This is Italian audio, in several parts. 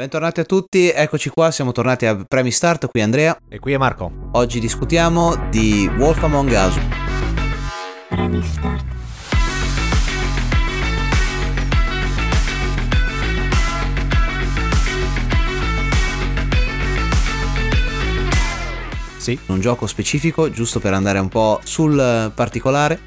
Bentornati a tutti, eccoci qua, siamo tornati a Premi Start, qui è Andrea. E qui è Marco. Oggi discutiamo di Wolf Among Us. Premi Start. Sì, Un gioco specifico, giusto per andare un po' sul particolare,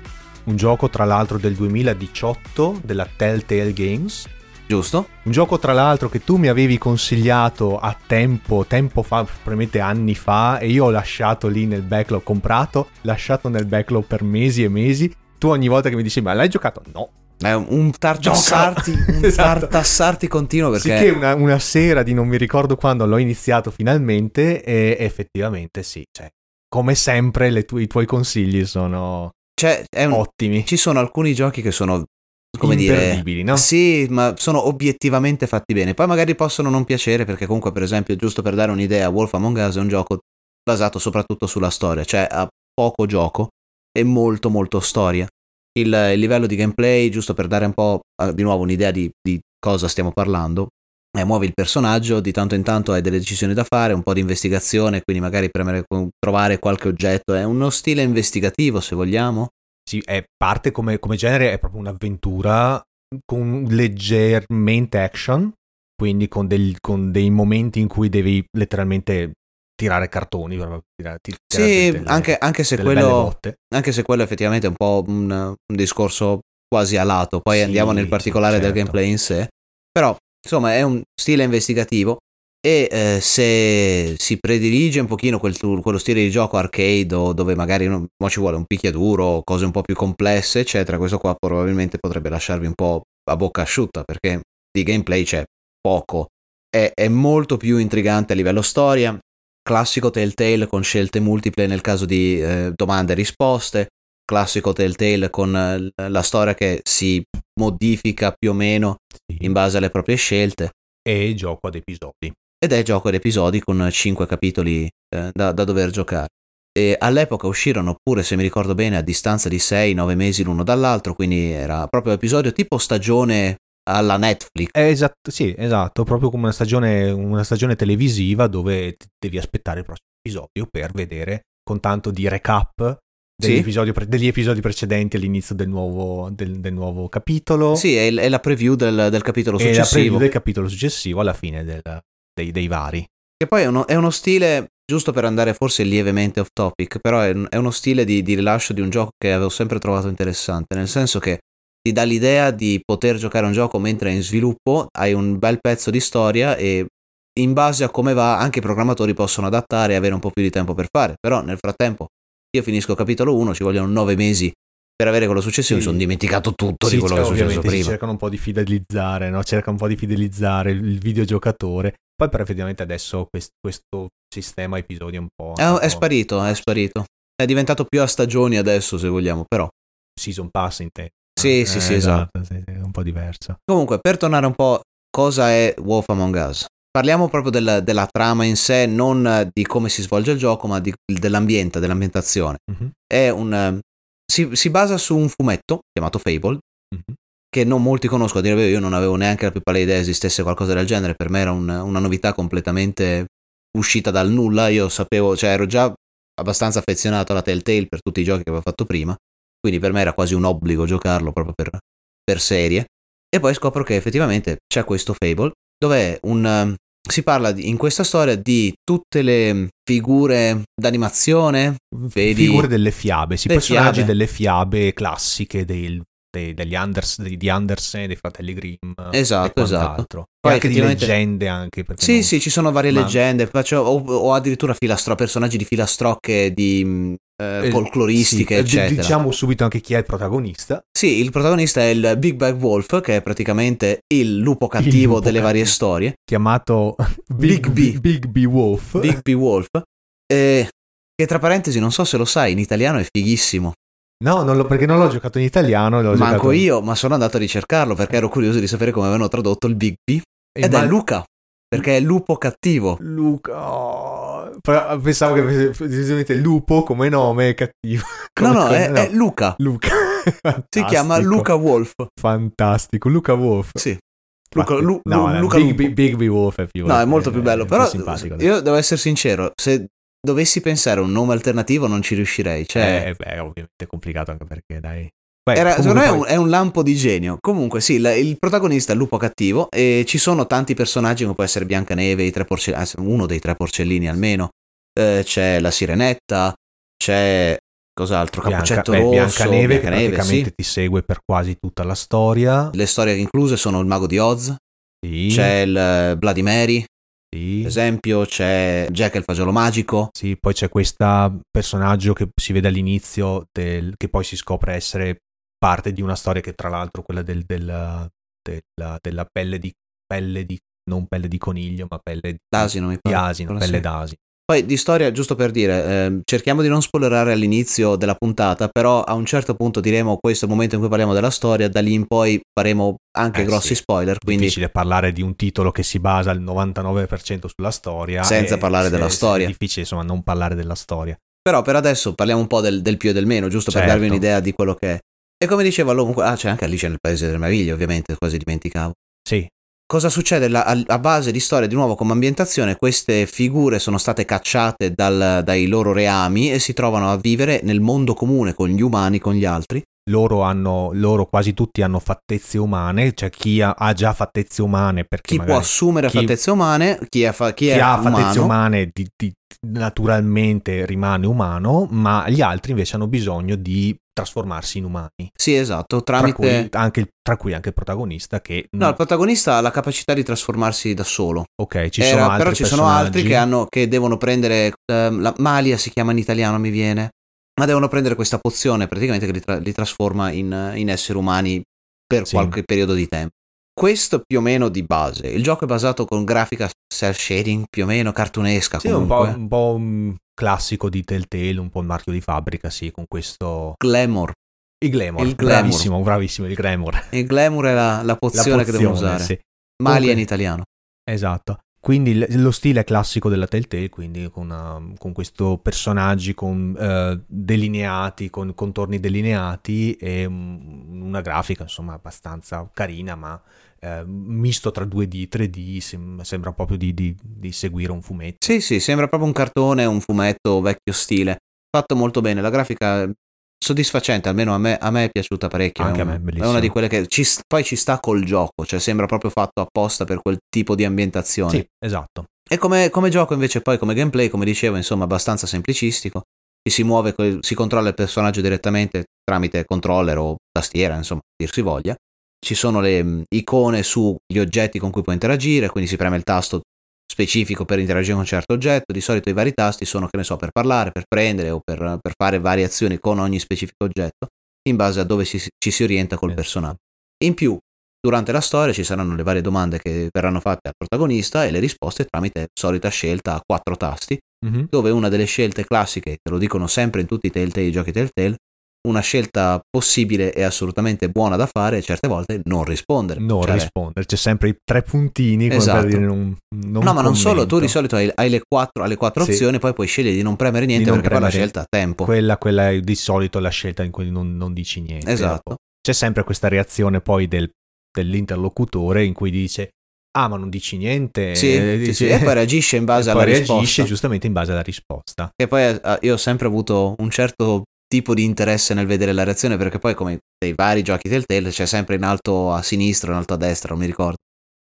un gioco tra l'altro del 2018 della Telltale Games. Giusto? Un gioco tra l'altro che tu mi avevi consigliato a tempo, tempo fa, probabilmente anni fa, e io ho lasciato lì nel backlog, comprato, lasciato nel backlog per mesi e mesi. Tu ogni volta che mi dicevi, ma l'hai giocato? No. È un tartassarti, un Esatto. tartassarti continuo perché... Sì che una, una sera di non mi ricordo quando l'ho iniziato finalmente e effettivamente sì, cioè, come sempre le tu- i tuoi consigli sono Cioè, un- ottimi, ci sono alcuni giochi che sono, come dire... no? Sì, ma sono obiettivamente fatti bene. Poi magari possono non piacere perché comunque, per esempio, giusto per dare un'idea, Wolf Among Us è un gioco basato soprattutto sulla storia, cioè ha poco gioco e molto molto storia. Il, il livello di gameplay, giusto per dare un po' eh, di nuovo un'idea di, di cosa stiamo parlando, è muovi il personaggio, di tanto in tanto hai delle decisioni da fare, un po' di investigazione, quindi magari premere, trovare qualche oggetto. È uno stile investigativo, se vogliamo. Sì, è parte come, come genere, è proprio un'avventura con leggermente action, quindi con, del- con dei momenti in cui devi letteralmente tirare cartoni. tirare- ti- tirare Sì, delle- anche, anche se quello... Anche se quello effettivamente è un po' un, un discorso quasi a lato, poi Sì, andiamo nel particolare del certo. gameplay in sé, però insomma è un stile investigativo e eh, se si predilige un pochino quel quello stile di gioco arcade o dove magari non, mo ci vuole un picchiaduro, cose un po' più complesse eccetera, questo qua probabilmente potrebbe lasciarvi un po' a bocca asciutta perché di gameplay c'è poco, è, è molto più intrigante a livello storia, classico Telltale con scelte multiple nel caso di eh, domande e risposte, classico Telltale con eh, la storia che si modifica più o meno in base alle proprie scelte. E gioco ad episodi. Ed è gioco ad episodi con 5 capitoli eh, da, da dover giocare. E all'epoca uscirono pure, se mi ricordo bene, a distanza di 6-9 mesi l'uno dall'altro, quindi era proprio episodio tipo stagione alla Netflix. È esatto, sì, esatto, proprio come una stagione, una stagione televisiva dove devi aspettare il prossimo episodio per vedere con tanto di recap degli, Sì. episodi, degli episodi precedenti all'inizio del nuovo, del, del nuovo capitolo. Sì, è, è la preview del, del capitolo e la successivo. preview del capitolo successivo alla fine del- dei, dei vari. Che poi è uno, è uno stile, giusto per andare forse lievemente off topic, però è, è uno stile di, di rilascio di un gioco che avevo sempre trovato interessante, nel senso che ti dà l'idea di poter giocare un gioco mentre è in sviluppo, hai un bel pezzo di storia e in base a come va anche i programmatori possono adattare e avere un po' più di tempo per fare, però nel frattempo io finisco capitolo 1, ci vogliono 9 mesi per avere quello successivo, Sì. mi sono dimenticato tutto Sì, di quello cioè, che è successo prima. cercano un po' di fidelizzare, no? Cerca un po' di fidelizzare il videogiocatore. Poi però effettivamente adesso quest- questo sistema episodi è un po'... È, un è po' sparito, è sparito. È diventato più a stagioni adesso, se vogliamo, però. Season pass in te. Sì, sì, sì, esatto. sì, sì, è un po' diverso. Comunque, per tornare un po', cosa è Wolf Among Us? Parliamo proprio della, della trama in sé, non eh, di come si svolge il gioco, ma di- dell'ambiente, dell'ambientazione. Mhm, È un, eh, si, si basa su un fumetto chiamato Fable, mhm. Che non molti conoscono, a dire vero, io non avevo neanche la più pallida idea esistesse qualcosa del genere, per me era un- una novità completamente uscita dal nulla, io sapevo, cioè ero già abbastanza affezionato alla Telltale per tutti i giochi che avevo fatto prima, quindi per me era quasi un obbligo giocarlo proprio per, per serie, e poi scopro che effettivamente c'è questo Fable, dove un, si parla di- in questa storia di tutte le figure d'animazione, vedi... Figure delle fiabe, sì, personaggi fiabe. delle fiabe classiche del- dei- degli Anders, dei- di Andersen, dei fratelli Grimm. Esatto, esatto. Poi e anche di effettivamente- leggende anche. Sì, non- sì, ci sono varie Ma- leggende, faccio- o, o addirittura filastro, personaggi di filastrocche, di mh, eh, Eh, folcloristiche, sì, eh, eccetera. Diciamo subito anche chi è il protagonista. Sì, il protagonista è il Big Bad Wolf, che è praticamente il lupo cattivo Il lupo delle varie cattivo. storie, chiamato Big B. Big B Wolf. Big B Wolf, e che tra parentesi, non so se lo sai, in italiano è fighissimo. No, non lo- perché non l'ho giocato in italiano. L'ho Manco giocato... io, ma sono andato a ricercarlo perché ero curioso di sapere come avevano tradotto il Big B. E Ed ma- è Luca, perché è lupo cattivo. Luca. oh, Pensavo che fosse lupo come nome è cattivo. No, Come- no, come- è, è Luca. Luca. Si chiama. Luca Wolf. Fantastico. Luca Wolf. Sì. Luca, Lu- no, Lu- Luca Big. Big, Big Beowulf è più No, è molto più bello. Però simpatico. io devo essere sincero, se dovessi pensare a un nome alternativo non ci riuscirei. Cioè, Eh, beh, è ovviamente complicato anche perché, dai. Beh, Era- secondo me è comunque un, è un lampo di genio. Comunque, sì, il, il protagonista è il lupo cattivo e ci sono tanti personaggi come può essere Biancaneve, porcellini, anzi, uno dei tre porcellini almeno. Eh, c'è la sirenetta, c'è cos'altro? poi Bianca- Cappuccetto beh, rosso, Biancaneve, che Biancaneve, praticamente sì. ti segue per quasi tutta la storia. Le storie incluse sono il mago di Oz, Sì, c'è il eh, Bloody Mary, sì. per esempio, c'è Jack il fagiolo magico. Sì, poi c'è questo personaggio che si vede all'inizio, del- che poi si scopre essere parte di una storia che tra l'altro quella del- del- della, della pelle di pelle di non pelle di coniglio, ma pelle di, D'asino, mi di pare. asino, Quello pelle sì. d'asino. Poi di storia, giusto per dire, ehm, cerchiamo di non spoilerare all'inizio della puntata, però a un certo punto diremo questo è il momento in cui parliamo della storia, da lì in poi faremo anche Eh, grossi sì. spoiler, quindi difficile parlare di un titolo che si basa al 99% sulla storia Senza parlare della se- storia. È difficile insomma non parlare della storia. però per adesso parliamo un po' del, del più e del meno, giusto per Certo. darvi un'idea di quello che è. E come dicevo, allora, ah, c'è anche Alice nel Paese delle Meraviglie, ovviamente, quasi dimenticavo. Sì, Cosa succede La- a, a base di storia di nuovo come ambientazione? Queste figure sono state cacciate dal- dai loro reami e si trovano a vivere nel mondo comune con gli umani, con gli altri. loro hanno loro quasi tutti hanno fattezze umane, cioè chi ha, ha già fattezze umane perché Chi può assumere chi- fattezze umane, chi, è fa- chi chi è ha fattezze umano, umane di- di- naturalmente rimane umano, ma gli altri invece hanno bisogno di trasformarsi in umani. Sì, esatto, Tra tramite... cui, anche, tra cui anche il protagonista che... No, il protagonista ha la capacità di trasformarsi da solo. ok, ci Era- sono altri però ci sono altri che, hanno, che devono prendere... ehm, la Malia si chiama in italiano, mi viene. Ma devono prendere questa pozione praticamente che li, tra- li trasforma in, in esseri umani per Sì. qualche periodo di tempo. Questo più o meno di base. Il gioco è basato con grafica cel shading più o meno cartunesca. Sì, un po', comunque. un po' un classico di Telltale, un po' il marchio di fabbrica, sì, con questo... Glamour. Il glamour, Il glamour. bravissimo, bravissimo, il glamour. Il glamour è la, la La pozione, che pozione, usare. sì. Malia Comunque- in italiano. Esatto. Quindi lo stile è classico della Telltale, quindi con, uh, con questo personaggi con, eh, delineati, con contorni delineati e mm, una grafica insomma abbastanza carina, ma eh, misto tra 2D e 3D, sem- sembra proprio di, di- di seguire un fumetto. Sì, sì, sembra proprio un cartone, un fumetto vecchio stile. Fatto molto bene, la grafica soddisfacente, almeno a me, a me è piaciuta parecchio. Anche è a me, un- bellissimo. È una di quelle che ci poi ci sta col gioco, cioè sembra proprio fatto apposta per quel tipo di ambientazione. Sì, esatto. E come, come gioco invece poi come gameplay, come dicevo, insomma abbastanza semplicistico. Ci si muove, si controlla il personaggio direttamente tramite controller o tastiera, insomma, dir si voglia. Ci sono le icone sugli oggetti con cui puoi interagire, quindi si preme il tasto specifico per interagire con un certo oggetto. Di solito i vari tasti sono, che ne so, per parlare, per prendere o per, per fare varie azioni con ogni specifico oggetto, in base a dove si- ci si orienta col personaggio. In più, durante la storia ci saranno le varie domande che verranno fatte al protagonista e le risposte tramite solita scelta a quattro tasti, Mhm. dove una delle scelte classiche, te lo dicono sempre in tutti i Telltale, i giochi Telltale, una scelta possibile e assolutamente buona da fare, certe volte non rispondere. Non Cioè, rispondere, c'è sempre i tre puntini Esatto. per dire non, non No, ma non solo, tu commento. di solito hai, hai le quattro, alle quattro Sì. opzioni, poi puoi scegliere di non premere niente non perché poi la scelta ha tempo. Quella, quella è di solito la scelta in cui non, non dici niente. Esatto. C'è sempre questa reazione poi del- dell'interlocutore in cui dice ah ma non dici niente Sì, Eh, sì, dice- sì, e poi reagisce in base alla risposta. reagisce giustamente in base alla risposta E poi eh, io ho sempre avuto un certo tipo di interesse nel vedere la reazione perché poi come dei vari giochi Telltale c'è sempre in alto a sinistra, in alto a destra, non mi ricordo.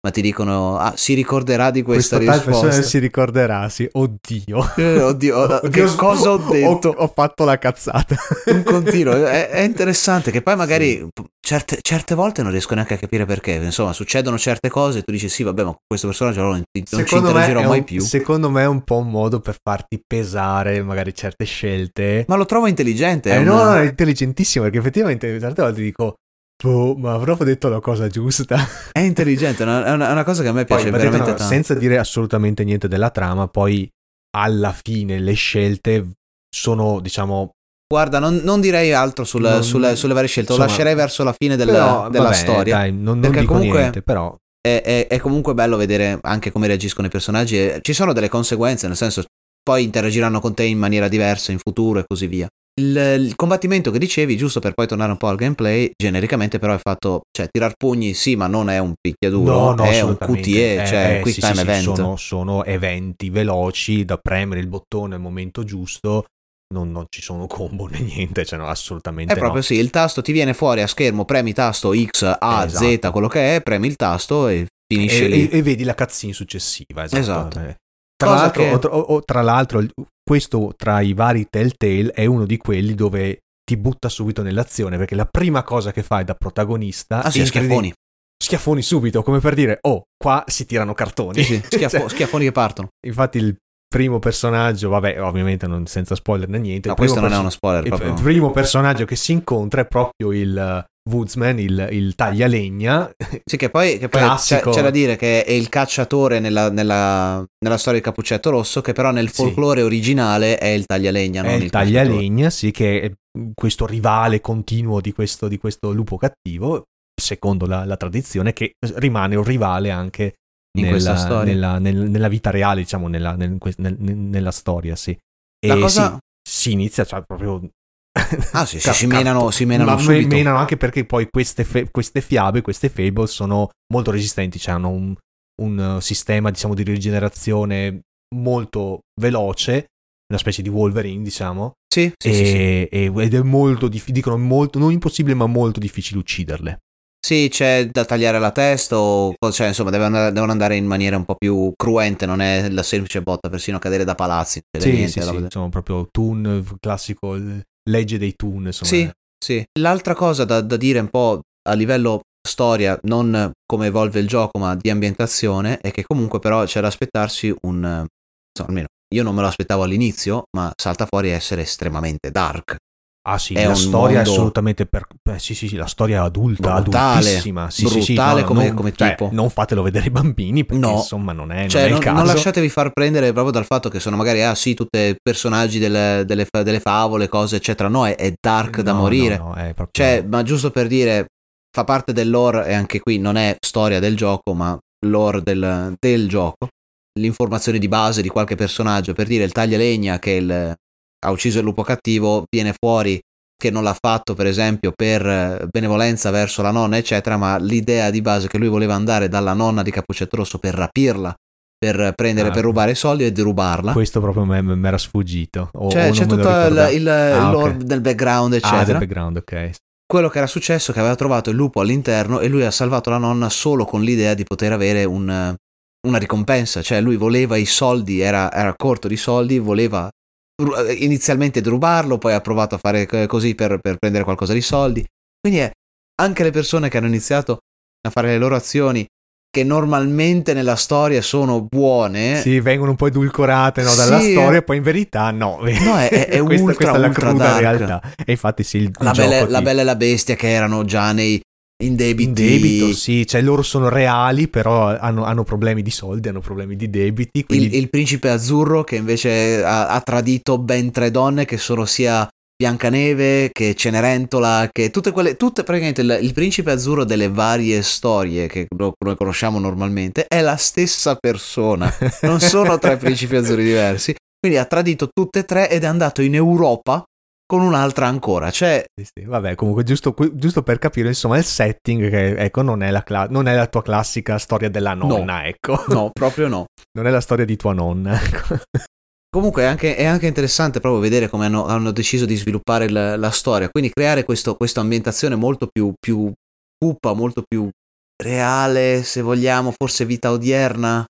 Ma ti dicono, ah, si ricorderà di questa tal risposta. si ricorderà sì oddio Eh, oddio, che Oddio, cosa ho detto? ho, ho fatto la cazzata un continuo. È, è interessante che poi magari p- certe, certe volte non riesco neanche a capire perché. Insomma, succedono certe cose e tu dici sì, vabbè, ma questo personaggio non, ti- non ci interagirò mai un- più. secondo me è un po' un modo per farti pesare magari certe scelte Ma lo trovo intelligente. Eh, una- no, no, è intelligentissimo perché effettivamente certe volte dico, boh, ma avrò detto la cosa giusta. È intelligente, è una, è una- cosa che a me piace Poi, veramente no, tanto. senza dire assolutamente niente della trama, poi alla fine le scelte sono, diciamo, Guarda, non, non direi altro sul- Non- sulle, sulle varie scelte, lo insomma, lascerei verso la fine del- però, della vabbè, storia. Dai, non, non dico comunque- niente, però È, è- è comunque bello vedere anche come reagiscono i personaggi. Ci sono delle conseguenze, nel senso, poi interagiranno con te in maniera diversa in futuro e così via. Il, il combattimento che dicevi, giusto per poi tornare un po' al gameplay, genericamente però è fatto, cioè tirar pugni sì, ma non è un picchiaduro, No, no, è un. QTE, Eh, cioè eh, quick sì, time sì, event. Sono, sono eventi veloci da premere il bottone al momento giusto. Non, non ci sono combo né niente, cioè no, assolutamente È proprio no. sì, il tasto ti viene fuori a schermo, premi tasto X, A, Esatto. Z, quello che è, premi il tasto e finisce E, lì. e- e vedi la cutscene successiva. Esatto. Esatto. Eh. Tra, Cosa l'altro, che- o- o- tra l'altro, questo tra i vari Telltale è uno di quelli dove ti butta subito nell'azione perché la prima cosa che fai da protagonista Ah sì, schiaffoni. schiaffoni subito, come per dire, oh, qua si tirano cartoni. Sì, sì, schiaffo- Cioè, schiaffoni che partono. infatti il primo personaggio, vabbè, ovviamente non, senza spoiler né niente. No, questo non è perso- uno spoiler, il, proprio. primo personaggio che si incontra è proprio il Woodsman, il, il taglialegna. Sì, che poi, che poi c'è, c'è da dire che è il cacciatore nella, nella- nella storia di Cappuccetto Rosso, che però nel Sì. folklore originale è il taglialegna, è non il il taglialegna, sì, che è questo rivale continuo di questo, di questo lupo cattivo, secondo la, la tradizione, che rimane un rivale anche In nella, nella- nel- nella vita reale, diciamo, nella, nel- nel- nella storia, sì. E La cosa- sì, si inizia, cioè, proprio... Ah sì, sì, si menano, si menano ma subito. menano anche perché poi queste, fe- queste fiabe, queste fable sono molto resistenti, cioè hanno un, un, uh, sistema diciamo di rigenerazione molto veloce, una specie di Wolverine diciamo, Sì, sì, e, sì, sì. ed è molto difficile, dicono molto, non impossibile ma molto difficile ucciderle. Sì, c'è da tagliare la testa o cioè, insomma devono andare, devono andare in maniera un po' più cruente, non è la semplice botta, persino cadere da palazzi. c'è Sì, niente, sì, sì, sono proprio Toon, classico, il- legge dei Toon, insomma. Sì, sì. L'altra cosa da, da dire un po' a livello storia, non come evolve il gioco, ma di ambientazione, è che comunque però c'è da aspettarsi un... insomma, almeno io non me lo aspettavo all'inizio, ma salta fuori essere estremamente dark. Ah sì, È la storia è assolutamente per... beh, sì, sì, sì, la storia è adulta, Brutale, adultissima. Sì, sì, sì, brutale no, come- non, come cioè, tipo. non fatelo vedere ai bambini perché No. insomma non è, Cioè, non è non, il caso. non lasciatevi far prendere proprio dal fatto che sono magari, ah sì, tutti personaggi delle, delle, delle favole, cose, eccetera. No, è, è dark da No, morire. no, è proprio... Cioè, ma giusto per dire, fa parte del lore e anche qui non è storia del gioco, ma lore del, del gioco. L'informazione di base di qualche personaggio, per dire il taglialegna che il- ha ucciso il lupo cattivo, viene fuori che non l'ha fatto per esempio per eh, benevolenza verso la nonna, eccetera, ma l'idea di base che lui voleva andare dalla nonna di Cappuccetto Rosso per rapirla, per prendere, Ah. per rubare i soldi e derubarla. Questo proprio mi era sfuggito. O, Cioè, o c'è tutto il, il, Ah, il ok. lore del background, Ah, eccetera del background, ok. quello che era successo è che aveva trovato il lupo all'interno e lui ha salvato la nonna solo con l'idea di poter avere un, una ricompensa, cioè lui voleva i soldi, era, era corto di soldi, voleva eh, inizialmente derubarlo, poi ha provato a fare c- così per, per prendere qualcosa di soldi. Quindi è anche le persone che hanno iniziato a fare le loro azioni, che normalmente nella storia sono buone, Sì, vengono un po' edulcorate no, dalla Sì, storia, eh. poi in verità no. No, è- è questa, ultra, questa è la ultra cruda dark. realtà. E infatti sì, il, il la, bella, ti- la bella e la bestia che erano già nei in debiti. in debito, sì, cioè loro sono reali, però hanno, hanno problemi di soldi, hanno problemi di debiti, quindi il, il principe azzurro che invece ha, ha tradito ben tre donne che sono sia Biancaneve che Cenerentola, che tutte quelle, tutte praticamente il, il principe azzurro delle varie storie che no- noi conosciamo normalmente è la stessa persona, non sono tre principi azzurri diversi, quindi ha tradito tutte e tre ed è andato in Europa con un'altra ancora, cioè Sì, sì, vabbè, comunque giusto, giusto per capire, insomma, il setting che ecco non è la, cla- non è la tua classica storia della nonna, ecco. no, proprio no. Non è la storia di tua nonna, ecco. Comunque è anche, è anche interessante proprio vedere come hanno, hanno deciso di sviluppare la, la storia, quindi creare questo, questa ambientazione molto più, più cupa, molto più reale, se vogliamo, forse vita odierna.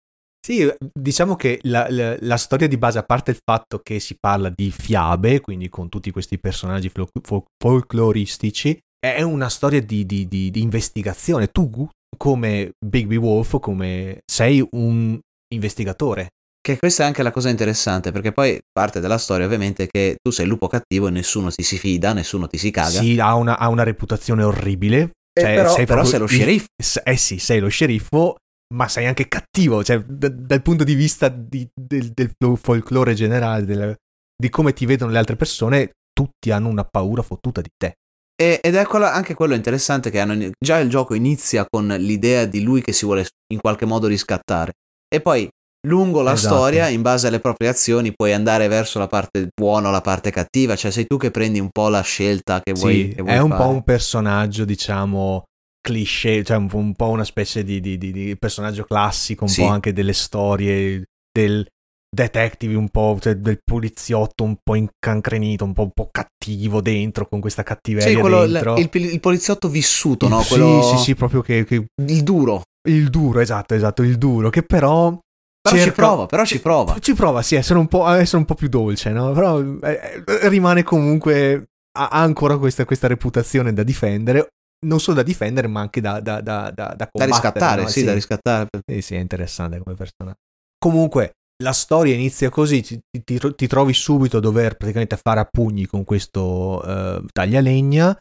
Sì, diciamo che la, la- la storia di base, a parte il fatto che si parla di fiabe, quindi con tutti questi personaggi fol- fol- folcloristici, è una storia di, di- di- di investigazione. Tu, come Bigby Wolf, come sei un investigatore. Che questa è anche la cosa interessante, perché poi parte della storia ovviamente che tu sei il lupo cattivo e nessuno ti si fida, nessuno ti si caga. Sì, ha una, ha una reputazione orribile. Eh, Cioè, però, sei però sei lo sceriffo. Eh sì, sei lo sceriffo, ma sei anche cattivo, cioè da- dal punto di vista di- del, del fol- folklore generale, del- di come ti vedono le altre persone, tutti hanno una paura fottuta di te. E- ed è quello- anche quello interessante che hanno, già il gioco inizia con l'idea di lui che si vuole in qualche modo riscattare. E poi lungo la Esatto. storia, in base alle proprie azioni, puoi andare verso la parte buona o la parte cattiva. Cioè, sei tu che prendi un po' la scelta che vuoi, Sì, che vuoi è un fare. po' un personaggio, diciamo, cliché, cioè un, po'- un po' una specie di, di- di- personaggio classico, un Sì. po' anche delle storie del detective, un po' cioè del poliziotto un po' incancrenito, un po', un po' cattivo dentro, con questa cattiveria Sì, quello, dentro. il, il poliziotto vissuto, no? Il- Quello, Sì, sì, sì, proprio che, che- Il duro. il duro, esatto, esatto, il duro, che però... Però ci cerca- prova, però ci prova. Ci prova, sì, essere un po', essere un po' più dolce, no? Però eh, eh, rimane comunque. Ha ancora questa, questa reputazione da difendere. Non solo da difendere, ma anche da, da, da, da, da riscattare, no? sì, da riscattare. Sì, sì, è interessante come personaggio. Comunque, la storia inizia così: ti, ti- ti trovi subito a dover praticamente fare a pugni con questo eh, taglialegna.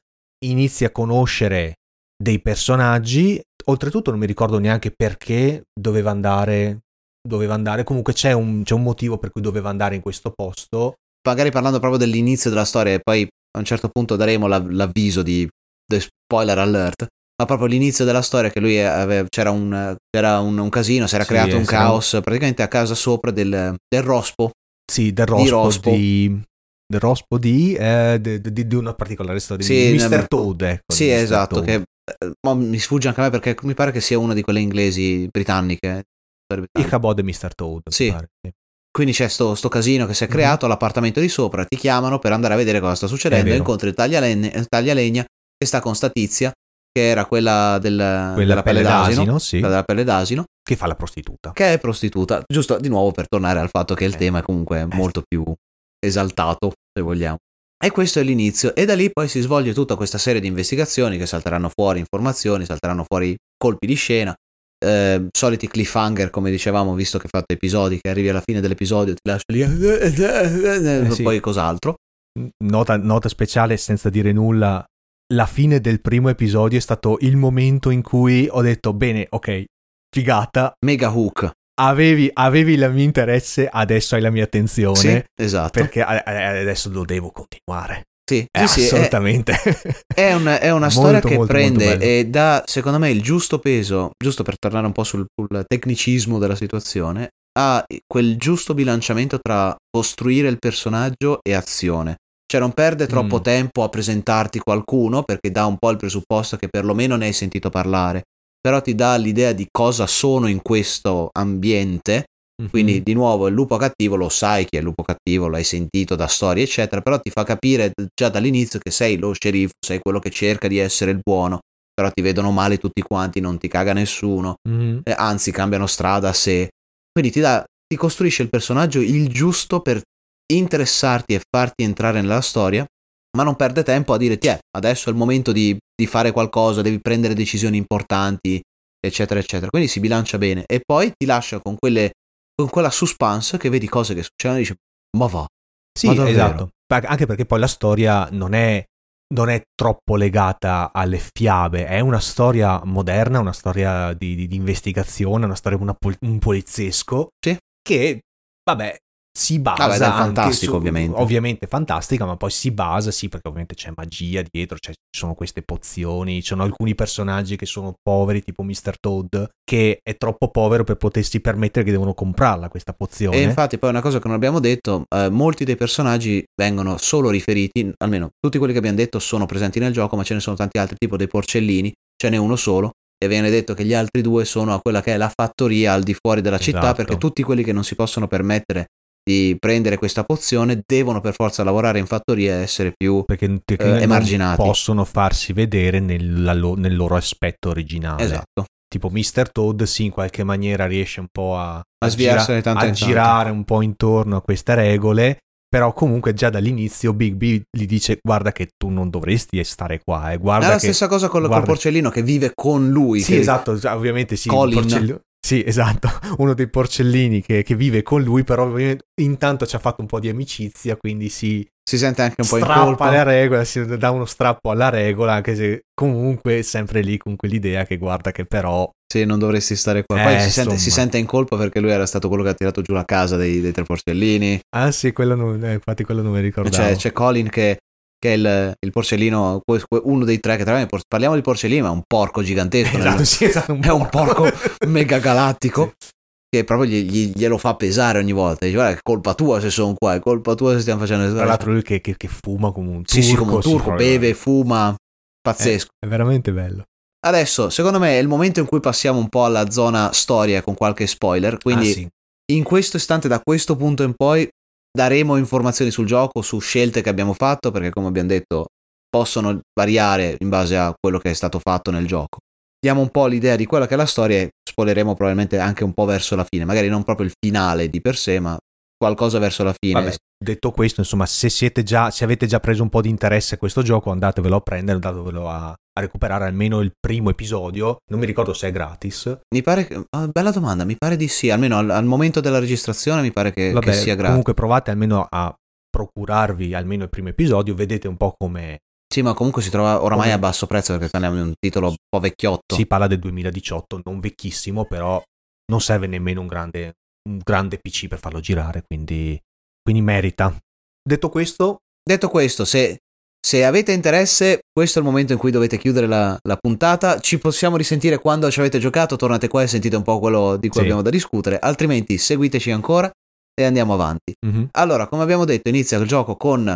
Inizi a conoscere dei personaggi. Oltretutto, non mi ricordo neanche perché doveva andare. Doveva andare. Comunque, c'è un, c'è un motivo per cui doveva andare in questo posto. Magari parlando proprio dell'inizio della storia, e poi a un certo punto daremo la- l'avviso di spoiler alert. Ma proprio l'inizio della storia, che lui aveva, c'era, un, c'era un, un casino, si era Sì, creato un un- caos praticamente a casa sopra del, del rospo. Sì, del Di rospo Rospo. di. del rospo di, eh, di, di- di una particolare storia. Sì, di Mr. Toad, ecco. Sì, di esatto, Toad. che eh, mi sfugge anche a me perché mi pare che sia una di quelle inglesi britanniche. britanniche. Ichabod e Mr. Toad. Sì. pare, sì. Quindi c'è sto, sto casino che si è Mhm. creato all'appartamento di sopra, ti chiamano per andare a vedere cosa sta succedendo, incontri il il taglialegna che sta con sta tizia, che era quella, del, Quella della pelle d'asino, sì, quella della pelle d'asino, che fa la prostituta. che è prostituta, giusto di nuovo per tornare al fatto che il Eh. tema è comunque molto più esaltato, se vogliamo. E questo è l'inizio, e da lì poi si svolge tutta questa serie di investigazioni che salteranno fuori informazioni, salteranno fuori colpi di scena, eh, soliti cliffhanger come dicevamo, visto che fate episodi, che arrivi alla fine dell'episodio, ti lascia lì, Eh, sì. poi cos'altro. Nota, nota speciale, senza dire nulla, la fine del primo episodio è stato il momento in cui ho detto, bene, ok, figata, Mega hook. avevi, avevi il mio interesse, adesso hai la mia attenzione, Sì, esatto. perché adesso lo devo continuare. Sì, Eh, sì, sì, è- assolutamente. È, un- è una Molto, storia che molto, prende molto e dà, secondo me, il giusto peso, giusto per tornare un po' sul, sul tecnicismo della situazione, ha quel giusto bilanciamento tra costruire il personaggio e azione. Cioè non perde troppo Mm. tempo a presentarti qualcuno perché dà un po' il presupposto che perlomeno ne hai sentito parlare, però ti dà l'idea di cosa sono in questo ambiente quindi Mhm. di nuovo il lupo cattivo lo sai chi è il lupo cattivo, l'hai sentito da storie eccetera, però ti fa capire già dall'inizio che sei lo sceriffo, sei quello che cerca di essere il buono, però ti vedono male tutti quanti, non ti caga nessuno, Mhm. eh, anzi cambiano strada sé. Quindi ti, dà, ti costruisce il personaggio il giusto per interessarti e farti entrare nella storia, ma non perde tempo a dire ti è, adesso è il momento di, di fare qualcosa, devi prendere decisioni importanti, eccetera, eccetera. Quindi si bilancia bene e poi ti lascia con quelle con quella suspense che vedi cose che succedono e dici ma va Sì, Ma esatto. Anche perché poi la storia non è, non è troppo legata alle fiabe, è una storia moderna, una storia di, di- di investigazione, una storia una pol- un poliziesco Sì. che, vabbè, si basa Vabbè, anche fantastico, su- ovviamente. ovviamente fantastica, ma poi si basa, sì, perché ovviamente c'è magia dietro, c'è- ci sono queste pozioni, ci sono alcuni personaggi che sono poveri, tipo Mr. Toad, che è troppo povero per potersi permettere che devono comprarla questa pozione. e infatti poi una cosa che non abbiamo detto eh, molti dei personaggi vengono solo riferiti almeno tutti quelli che abbiamo detto sono presenti nel gioco ma ce ne sono tanti altri tipo dei porcellini ce n'è uno solo e viene detto che gli altri due sono a quella che è la fattoria al di fuori della città Esatto. perché tutti quelli che non si possono permettere di prendere questa pozione devono per forza lavorare in fattoria e essere più perché, perché eh, emarginati. possono farsi vedere nella nel loro aspetto originale. esatto Tipo Mr. Toad, sì, in qualche maniera riesce un po' a, A gira- a girare un po' intorno a queste regole. Però comunque già dall'inizio Big B gli dice guarda che tu non dovresti stare qua, eh. è guarda la che... stessa cosa con guarda- porcellino che vive con lui Sì, esatto, ovviamente sì. il Colin. porcello- Sì, esatto, uno dei porcellini che, che vive con lui, però intanto ci ha fatto un po' di amicizia, quindi si, si sente anche un po' in colpa la regola, si dà uno strappo alla regola, anche se comunque è sempre lì con quell'idea che guarda che però... Sì, non dovresti stare qua. Poi Eh, si, sente, si sente in colpa perché lui era stato quello che ha tirato giù la casa dei, dei tre porcellini. Ah sì, quello non, eh, infatti quello non mi ricordavo. C'è, c'è Colin che, che è il, il porcellino, uno dei tre che tra l'altro parliamo di porcellino, ma è un porco gigantesco. nel- Esatto, sì, esatto, È un porco mega galattico. che proprio gli- gli- glielo fa pesare ogni volta. Dice, guarda, è colpa tua se sono qua, è colpa tua se stiamo facendo Tra l'altro lui che, che- che fuma come un turco. Sì, sì, come un turco, beve, fuma, pazzesco. È veramente bello. Adesso, secondo me, è il momento in cui passiamo un po' alla zona storia con qualche spoiler. Quindi, Ah, sì. in questo istante, da questo punto in poi, daremo informazioni sul gioco, su scelte che abbiamo fatto, perché, come abbiamo detto, possono variare in base a quello che è stato fatto nel gioco. Diamo un po' l'idea di quella che è la storia e spoileremo probabilmente anche un po' verso la fine. Magari non proprio il finale di per sé, ma qualcosa verso la fine. Vabbè, detto questo, insomma, se, siete già, se avete già preso un po' di interesse a questo gioco, andatevelo a prendere, andatevelo a, a recuperare almeno il primo episodio. Non mi ricordo se è gratis. Mi pare che. ah, bella domanda, mi pare di sì. Almeno al, al momento della registrazione mi pare che, Vabbè, che sia gratis. comunque provate almeno a procurarvi almeno il primo episodio, vedete un po' come Sì, ma comunque si trova oramai Come- a basso prezzo perché parliamo di un titolo un po' vecchiotto. si parla del 2018, non vecchissimo, però non serve nemmeno un grande, un grande PC per farlo girare, quindi, quindi merita. Detto questo, Detto questo, se, se avete interesse, questo è il momento in cui dovete chiudere la, la puntata. Ci possiamo risentire quando ci avete giocato. Tornate qua e sentite un po' quello di cui Sì. abbiamo da discutere. Altrimenti, seguiteci ancora e andiamo avanti. mhm, Allora, come abbiamo detto, inizia il gioco con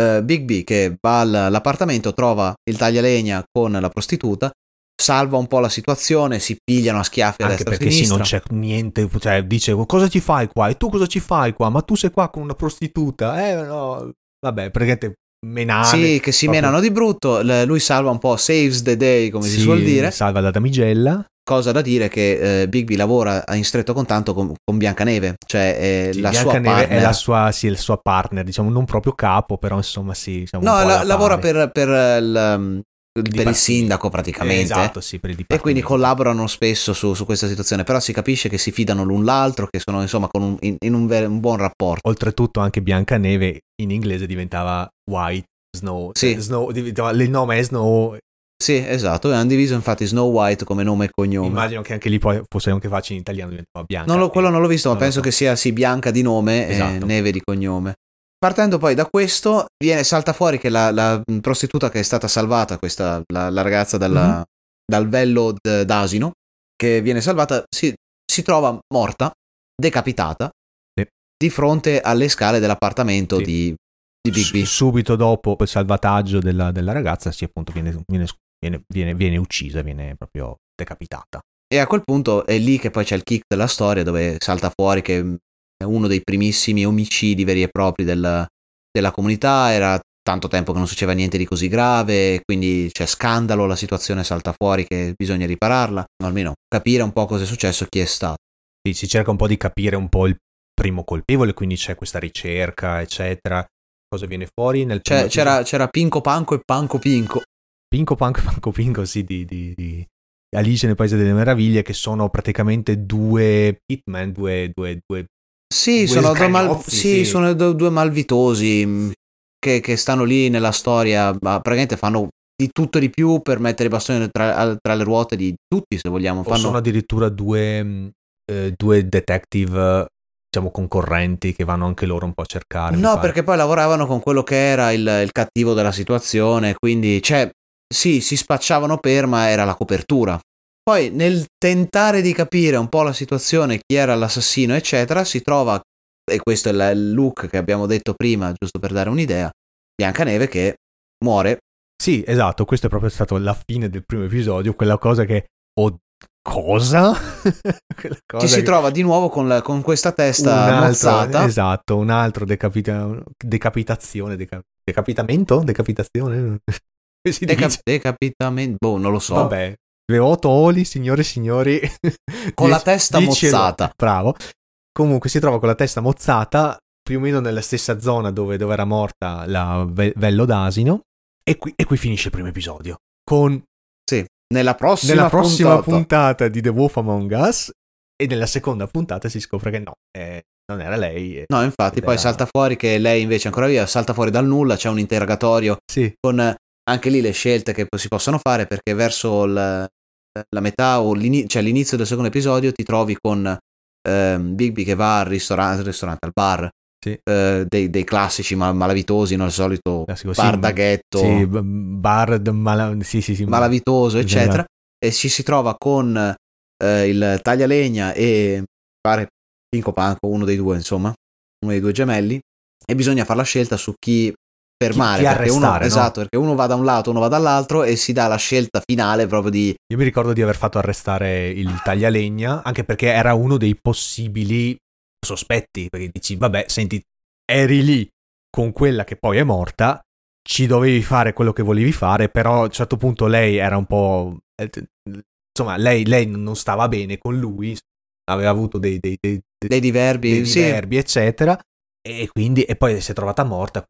eh, Big B che va al- all'appartamento, trova il taglialegna con la prostituta, salva un po' la situazione, si pigliano a schiaffi a anche destra perché sì, non c'è niente, cioè dice cosa ci fai qua? E tu cosa ci fai qua? Ma tu sei qua con una prostituta? Eh no, vabbè, praticamente menare. Sì, che si proprio- menano di brutto. Lui salva un po', saves the day, come si Sì, suol dire. Salva la damigella. Cosa da dire che eh, Bigby lavora in stretto contatto con, con Biancaneve, cioè è Sì, la sua Biancaneve partner. è la sua, sì, il suo partner, diciamo, non proprio capo, però insomma sì. diciamo, No, la- lavora per, per il, um, per il sindaco praticamente. Esatto, sì, per il E quindi collaborano spesso su, su questa situazione, però si capisce che si fidano l'un l'altro, che sono insomma con un- in, in un, ver- un buon rapporto. Oltretutto anche Biancaneve in inglese diventava White Snow. Sì. cioè, Snow diventava- il nome è Snow. Sì, esatto, hanno diviso infatti Snow White come nome e cognome. Immagino che anche lì poi fosse anche facile in italiano diventava Bianca. Non lo- quello non l'ho visto, ma penso so. che sia sì bianca di nome e Esatto. neve di cognome. Partendo poi da questo, viene, salta fuori che la, la prostituta che è stata salvata, questa, la, la ragazza dalla- Mhm. dal vello d- d'asino, che viene salvata, si, si trova morta, decapitata, Sì. di fronte alle scale dell'appartamento Sì. di, di Big S- B. Subito dopo il salvataggio della, della ragazza, sì, appunto, viene, viene, viene, viene- viene uccisa, viene proprio decapitata. E a quel punto è lì che poi c'è il kick della storia dove salta fuori che uno dei primissimi omicidi veri e propri del- della comunità, era tanto tempo che non succedeva niente di così grave, quindi c'è scandalo, la situazione salta fuori che bisogna ripararla, o almeno capire un po' cosa è successo, chi è stato. Sì, si cerca un po' di capire un po' il primo colpevole, quindi c'è questa ricerca, eccetera. Cosa viene fuori nel C'è- c'era, c'era Pinco Panco e Panco Pinco. Pinco Panco Panco Pinco, sì, di, di- di Alice nel Paese delle Meraviglie, che sono praticamente due hitman, due, due, due Sì, sono, due, mal- sì, sì. sono due, malvitosi mh, che, che stanno lì nella storia, ma praticamente fanno di tutto e di più per mettere i bastoni tra, tra le ruote di tutti, se vogliamo. o Fanno... sono addirittura due, mh, eh, due detective, diciamo, concorrenti che vanno anche loro un po' a cercare. No, perché poi lavoravano con quello che era il, il cattivo della situazione, quindi, cioè, sì, si spacciavano per, ma era la copertura. Poi, nel tentare di capire un po' la situazione, chi era l'assassino, eccetera, si trova, e questo è il- look che abbiamo detto prima, giusto per dare un'idea, Biancaneve che muore. Sì, esatto, questo è proprio stato la fine del primo episodio, quella cosa che... Oh, cosa? Cosa Ci si che- trova di nuovo con, la- con questa testa un altro, mozzata. Esatto, un altro decapita- decapitazione, deca- decapitamento? Decapitazione? Deca- decapitamento, boh, non lo so. Vabbè, le otto oli, signore e signori. Con la testa mozzata. Bravo. Comunque si trova con la testa mozzata, più o meno nella stessa zona dove, dove era morta la Ve- Vello d'Asino. E qui, e qui finisce il primo episodio. Con Sì, nella prossima, nella prossima puntata. puntata di The Wolf Among Us. E nella seconda puntata si scopre che no, eh, non era lei. eh. No, infatti, poi era- salta fuori che lei invece ancora via, salta fuori dal nulla, c'è un interrogatorio Sì, con eh, anche lì le scelte che si possono fare perché verso il- la metà o l'ini- cioè l'inizio del secondo episodio ti trovi con ehm, Bigby che va al ristorante, al, ristorante, al bar Sì. eh, dei, dei classici ma- malavitosi, no? il solito classico, sì, bar da ghetto, Sì, bar mala- sì, sì, sì. malavitoso, Esatto. eccetera, e ci si trova con eh, il taglialegna e pare Pinco Panco, uno dei due, insomma, uno dei due gemelli, e bisogna fare la scelta su chi fermare, chi perché, uno, arrestare, no? esatto, perché uno va da un lato, uno va dall'altro e si dà la scelta finale proprio di Io mi ricordo di aver fatto arrestare il taglialegna, anche perché era uno dei possibili sospetti, perché dici, vabbè, senti, eri lì con quella che poi è morta, ci dovevi fare quello che volevi fare, però a un certo punto lei era un po'... eh, Insomma, lei, lei non stava bene con lui, aveva avuto dei, dei, dei, dei diverbi, dei sì. diverbi, eccetera, e quindi e poi si è trovata morta.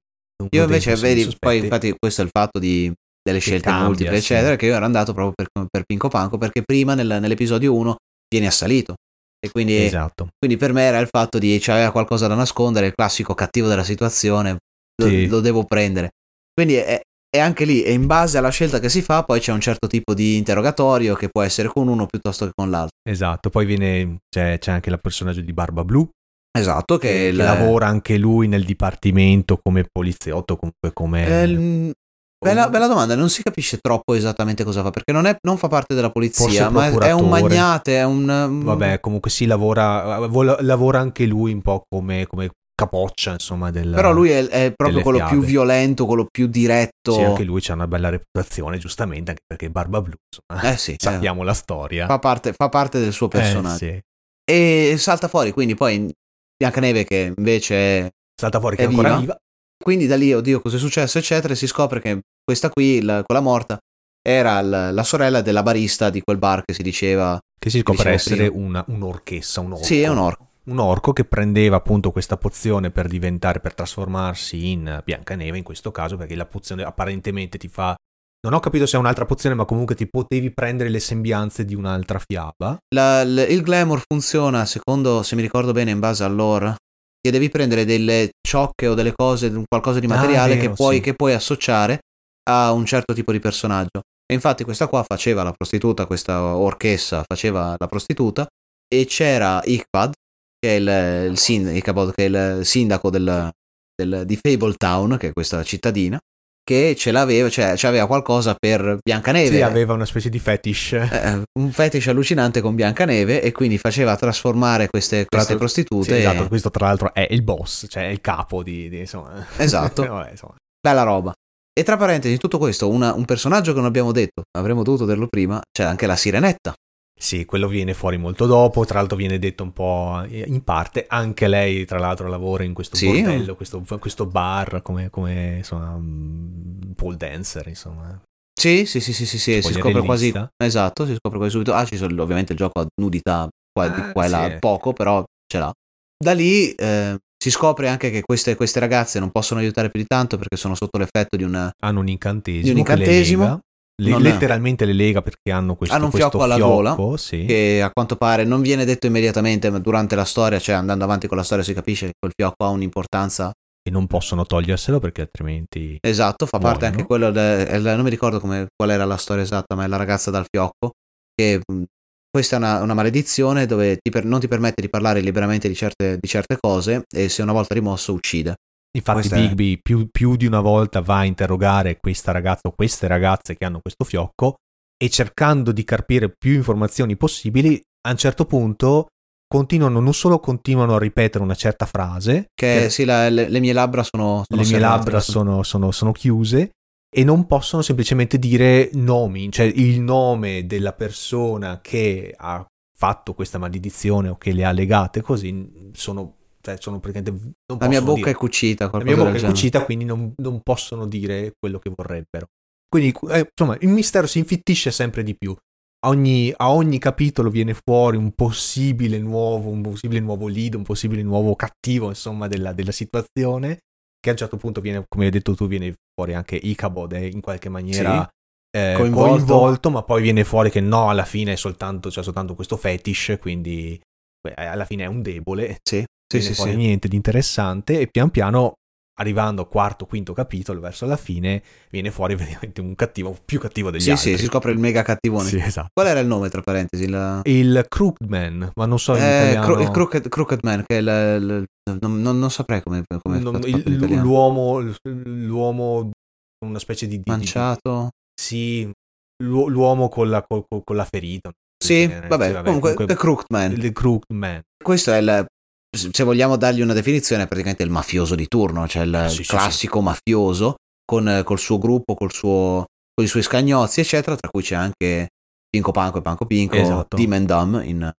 Io invece, vedi, sospetti. poi infatti questo è il fatto di, delle scelte cambia, multiple, sì. eccetera, che io ero andato proprio per, per Pinco Panco, perché prima nel- nell'episodio 1 viene assalito. E quindi, Esatto. quindi per me era il fatto di c'aveva qualcosa da nascondere, il classico cattivo della situazione, lo, Sì. lo devo prendere. Quindi è, è anche lì, e in base alla scelta che si fa, poi c'è un certo tipo di interrogatorio che può essere con uno piuttosto che con l'altro. Esatto, poi viene, c'è, c'è anche il personaggio di Barba Blu, Esatto, che, che, il- lavora anche lui nel dipartimento come poliziotto, comunque come... il- Bella, bella domanda, non si capisce troppo esattamente cosa fa, perché non, è- non fa parte della polizia, ma è, un magnate, è un... Vabbè, comunque sì, lavora, lavora anche lui un po' come, come capoccia, insomma, del... Però lui è, è proprio quello più fiabe. violento, quello più diretto. Sì, anche lui c'ha una bella reputazione, giustamente, anche perché Barba Blu, insomma, Eh sì, sappiamo la storia. eh, fa, parte, fa parte del suo Eh, personaggio. sì. E salta fuori, quindi poi Biancaneve che invece è... Salta fuori che È ancora viva? viva. Quindi da lì, oddio, cosa è successo, eccetera, e si scopre che questa qui, la- quella morta, era l- la sorella della barista di quel bar che si diceva... Che si scopre essere una, un'orchessa, un orco. Sì, è un orco. un orco che prendeva appunto questa pozione per diventare, per trasformarsi in Biancaneve in questo caso, perché la pozione apparentemente ti fa. Non ho capito se è un'altra pozione, ma comunque ti potevi prendere le sembianze di un'altra fiaba. La- l- il glamour funziona, secondo, se mi ricordo bene, in base all'ore, che devi prendere delle ciocche o delle cose, qualcosa di Ah, materiale vero, che, puoi, sì. che puoi associare a un certo tipo di personaggio. E infatti questa qua faceva la prostituta, questa orchessa faceva la prostituta, e c'era Icbad, che è il, il sin- Ichabod, che è il sindaco del, del- di Fabletown, che è questa cittadina, che ce l'aveva, cioè aveva qualcosa per Biancaneve. Sì, aveva una specie di fetish. Eh, un fetish allucinante con Biancaneve e quindi faceva trasformare queste, queste prostitute. Sì, e- esatto, questo tra l'altro è il boss, cioè il capo di, di- insomma. Esatto. Vabbè, insomma. Bella roba. E tra parentesi, tutto questo, una- un personaggio che non abbiamo detto, avremmo dovuto dirlo prima, c'è anche la Sirenetta. Sì, quello viene fuori molto dopo, tra l'altro viene detto un po' in parte, anche lei tra l'altro lavora in questo Sì. bordello, questo, questo bar come, come insomma, un pole dancer, insomma. Sì, sì, sì, sì, sì, sì, si scopre quasi... Esatto, si scopre quasi subito. Ah, ci sono ovviamente il gioco a nudità qua, di Ah, qua e là, sì. poco, però ce l'ha. Da lì eh, si scopre anche che queste, queste ragazze non possono aiutare più di tanto perché sono sotto l'effetto di una... Hanno un incantesimo. Di un incantesimo. Le- letteralmente le lega perché hanno questo, Hanno un questo fiocco alla fiocco, gola, sì. che a quanto pare non viene detto immediatamente, ma durante la storia, cioè andando avanti con la storia, si capisce che quel fiocco ha un'importanza. e non possono toglierselo perché altrimenti... Esatto, fa parte Muoiono. anche quello. de- non mi ricordo come, qual era la storia esatta, ma è la ragazza dal fiocco. Che questa è una, una maledizione dove ti per- non ti permette di parlare liberamente di certe, di certe cose e se una volta rimosso uccide. Infatti Questa è- Bigby più, più di una volta va a interrogare questa ragazza o queste ragazze che hanno questo fiocco e cercando di carpire più informazioni possibili, a un certo punto continuano, non solo continuano a ripetere una certa frase, Che che sì, la- le, le mie labbra sono. sono le mie labbra sono, sono- sono chiuse e non possono semplicemente dire nomi, cioè il nome della persona che ha fatto questa maledizione o che le ha legate così sono, cioè, sono praticamente... La mia bocca dire. è cucita. La mia bocca è cucita, quindi non, non possono dire quello che vorrebbero. Quindi, eh, insomma, il mistero si infittisce sempre di più. A ogni, a ogni capitolo viene fuori un possibile nuovo, un possibile nuovo lead, un possibile nuovo cattivo, insomma, della, della situazione. Che a un certo punto viene, come hai detto tu, viene fuori anche Ichabod è in qualche maniera eh, Coinvolto. coinvolto. ma poi viene fuori che no, alla fine è soltanto, c'è soltanto questo fetish, quindi alla fine è un debole Sì, sì, sì. sì. niente di interessante e pian piano arrivando quarto quinto capitolo verso la fine viene fuori veramente un cattivo più cattivo degli Sì, altri sì, si scopre il mega cattivone. Sì, esatto Qual era il nome, tra parentesi? Il, il Crooked Man ma non so in eh, italiano Cro- il crooked, Crooked Man, che è il, il- non, non- non saprei come, come non- il- l'uomo l'uomo una specie di, di- di- Manciato. sì l'u- l'uomo con la, col- con la ferita Sì, genere. vabbè, Sì, comunque, The Crooked Man. The Crooked Man. Questo è il se vogliamo dargli una definizione, è praticamente il mafioso di turno, cioè il Sì, sì, classico mafioso con col suo gruppo, col suo, con i suoi scagnozzi, eccetera, tra cui c'è anche Pinco Panco e Panco Pinco, Esatto. Dim and Dum in,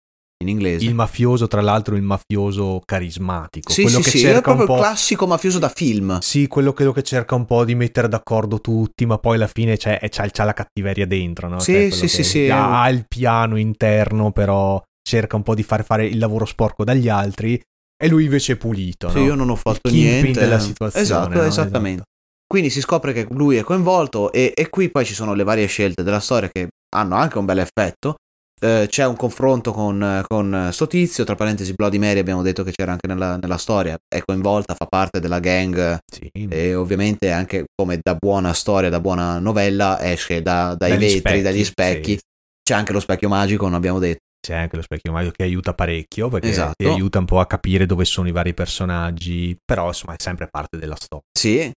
in inglese. Il mafioso, tra l'altro, il mafioso carismatico. sì, quello sì, che sì, è cerca proprio un po'. il classico mafioso da film. Sì, quello, quello che cerca un po' di mettere d'accordo tutti, ma poi alla fine c'è, c'ha, c'ha la cattiveria dentro, no? Sì, Cioè, sì, sì, sì. Ha il piano interno, però cerca un po' di far fare il lavoro sporco dagli altri e lui invece è pulito. Sì, no? io non ho fatto Il niente. della situazione. Esatto, no? esattamente. Quindi si scopre che lui è coinvolto e, e qui poi ci sono le varie scelte della storia che hanno anche un bel effetto. Eh, c'è un confronto con, con sto tizio, tra parentesi Bloody Mary abbiamo detto che c'era anche nella, nella storia, è coinvolta, fa parte della gang Sì, e ovviamente anche come da buona storia, da buona novella esce da- dai Dagli vetri, specchi, dagli specchi. sì. C'è anche lo specchio magico, non abbiamo detto. C'è anche lo specchio magico che aiuta parecchio perché Esatto. ti aiuta un po' a capire dove sono i vari personaggi, però insomma è sempre parte della storia. Sì,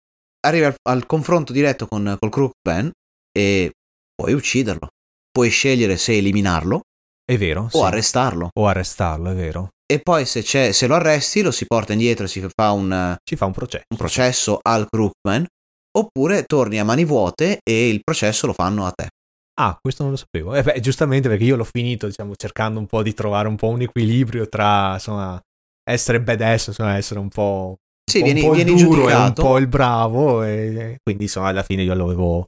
arrivi al, al confronto diretto con, col Crook Ben e puoi ucciderlo. Puoi scegliere se eliminarlo È vero? sì. o arrestarlo. O arrestarlo, è vero. E poi se, c'è, se lo arresti lo si porta indietro e si fa un, un Ci fa un processo. processo al Crookman oppure torni a mani vuote e il processo lo fanno a te. Ah, questo non lo sapevo. Eh beh, giustamente perché io l'ho finito, diciamo, cercando un po' di trovare un po' un equilibrio tra, insomma, essere badass, insomma, essere un po', Sì, un vieni, un po' il vieni duro e un giudicato. po' il bravo e quindi, insomma, alla fine io l'avevo,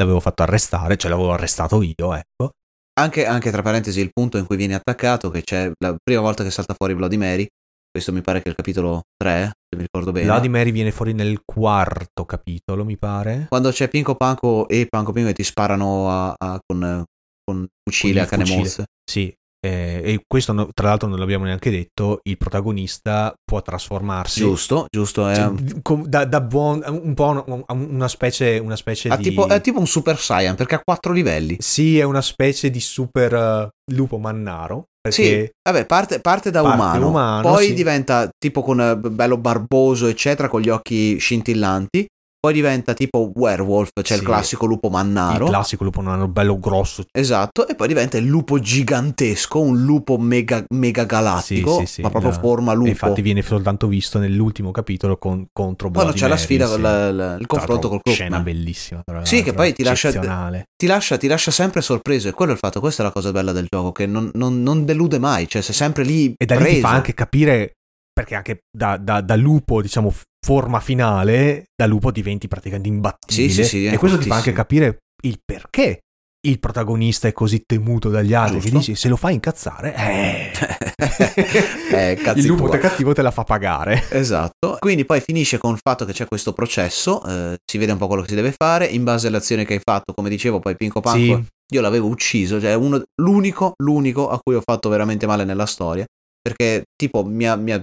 l'avevo fatto arrestare, cioè l'avevo arrestato io, ecco. Anche, anche tra parentesi il punto in cui vieni attaccato, che c'è la prima volta che salta fuori Bloody Mary, questo mi pare che è il capitolo 3, se mi ricordo bene. Bloody Mary viene fuori nel quarto capitolo, mi pare. Quando c'è Pinco Panco e Panco Pinco che ti sparano a- a- con, con fucile Con a cane mosse. Sì, eh, e questo no- tra l'altro non l'abbiamo neanche detto, il protagonista può trasformarsi Giusto, giusto. È, Cioè, da, da buon un po' un- una specie una specie ha di tipo, è tipo un Super Saiyan perché ha quattro livelli. sì è una specie di super eh, lupo mannaro Sì, vabbè, parte, parte da Parte umano, umano, poi sì. diventa tipo con eh, bello barboso, eccetera, con gli occhi scintillanti. Poi diventa tipo werewolf, cioè il Sì. classico lupo il mannaro. classico lupo mannaro bello grosso Esatto, e poi diventa il lupo gigantesco, un lupo mega, mega galattico, Sì, sì, ma proprio la- forma e lupo. infatti viene soltanto visto nell'ultimo capitolo con, contro Quando c'è la Mary, sfida, sì. la- la- il confronto col scena Crookman. bellissima Sì, che l'altro, poi ti lascia-. Ti lascia, ti lascia sempre sorpreso, e quello è il fatto, questa è la cosa bella del gioco, che non, non- non delude mai, cioè sei sempre lì E da lì preso. ti fa anche capire, perché anche da, da- da lupo, diciamo, forma finale, da lupo diventi praticamente imbattibile. Sì, sì, sì, e questo ti fa anche capire il perché il protagonista è così temuto dagli altri. Che dici, se lo fa incazzare, eh, Eh, il lupo te cattivo te la fa pagare. Esatto, quindi poi finisce con il fatto che c'è questo processo, eh, si vede un po' quello che si deve fare, in base alle azioni che hai fatto, come dicevo, poi Pinco Panco, Sì. io l'avevo ucciso, cioè uno- l'unico, l'unico a cui ho fatto veramente male nella storia, perché tipo mi ha, mi ha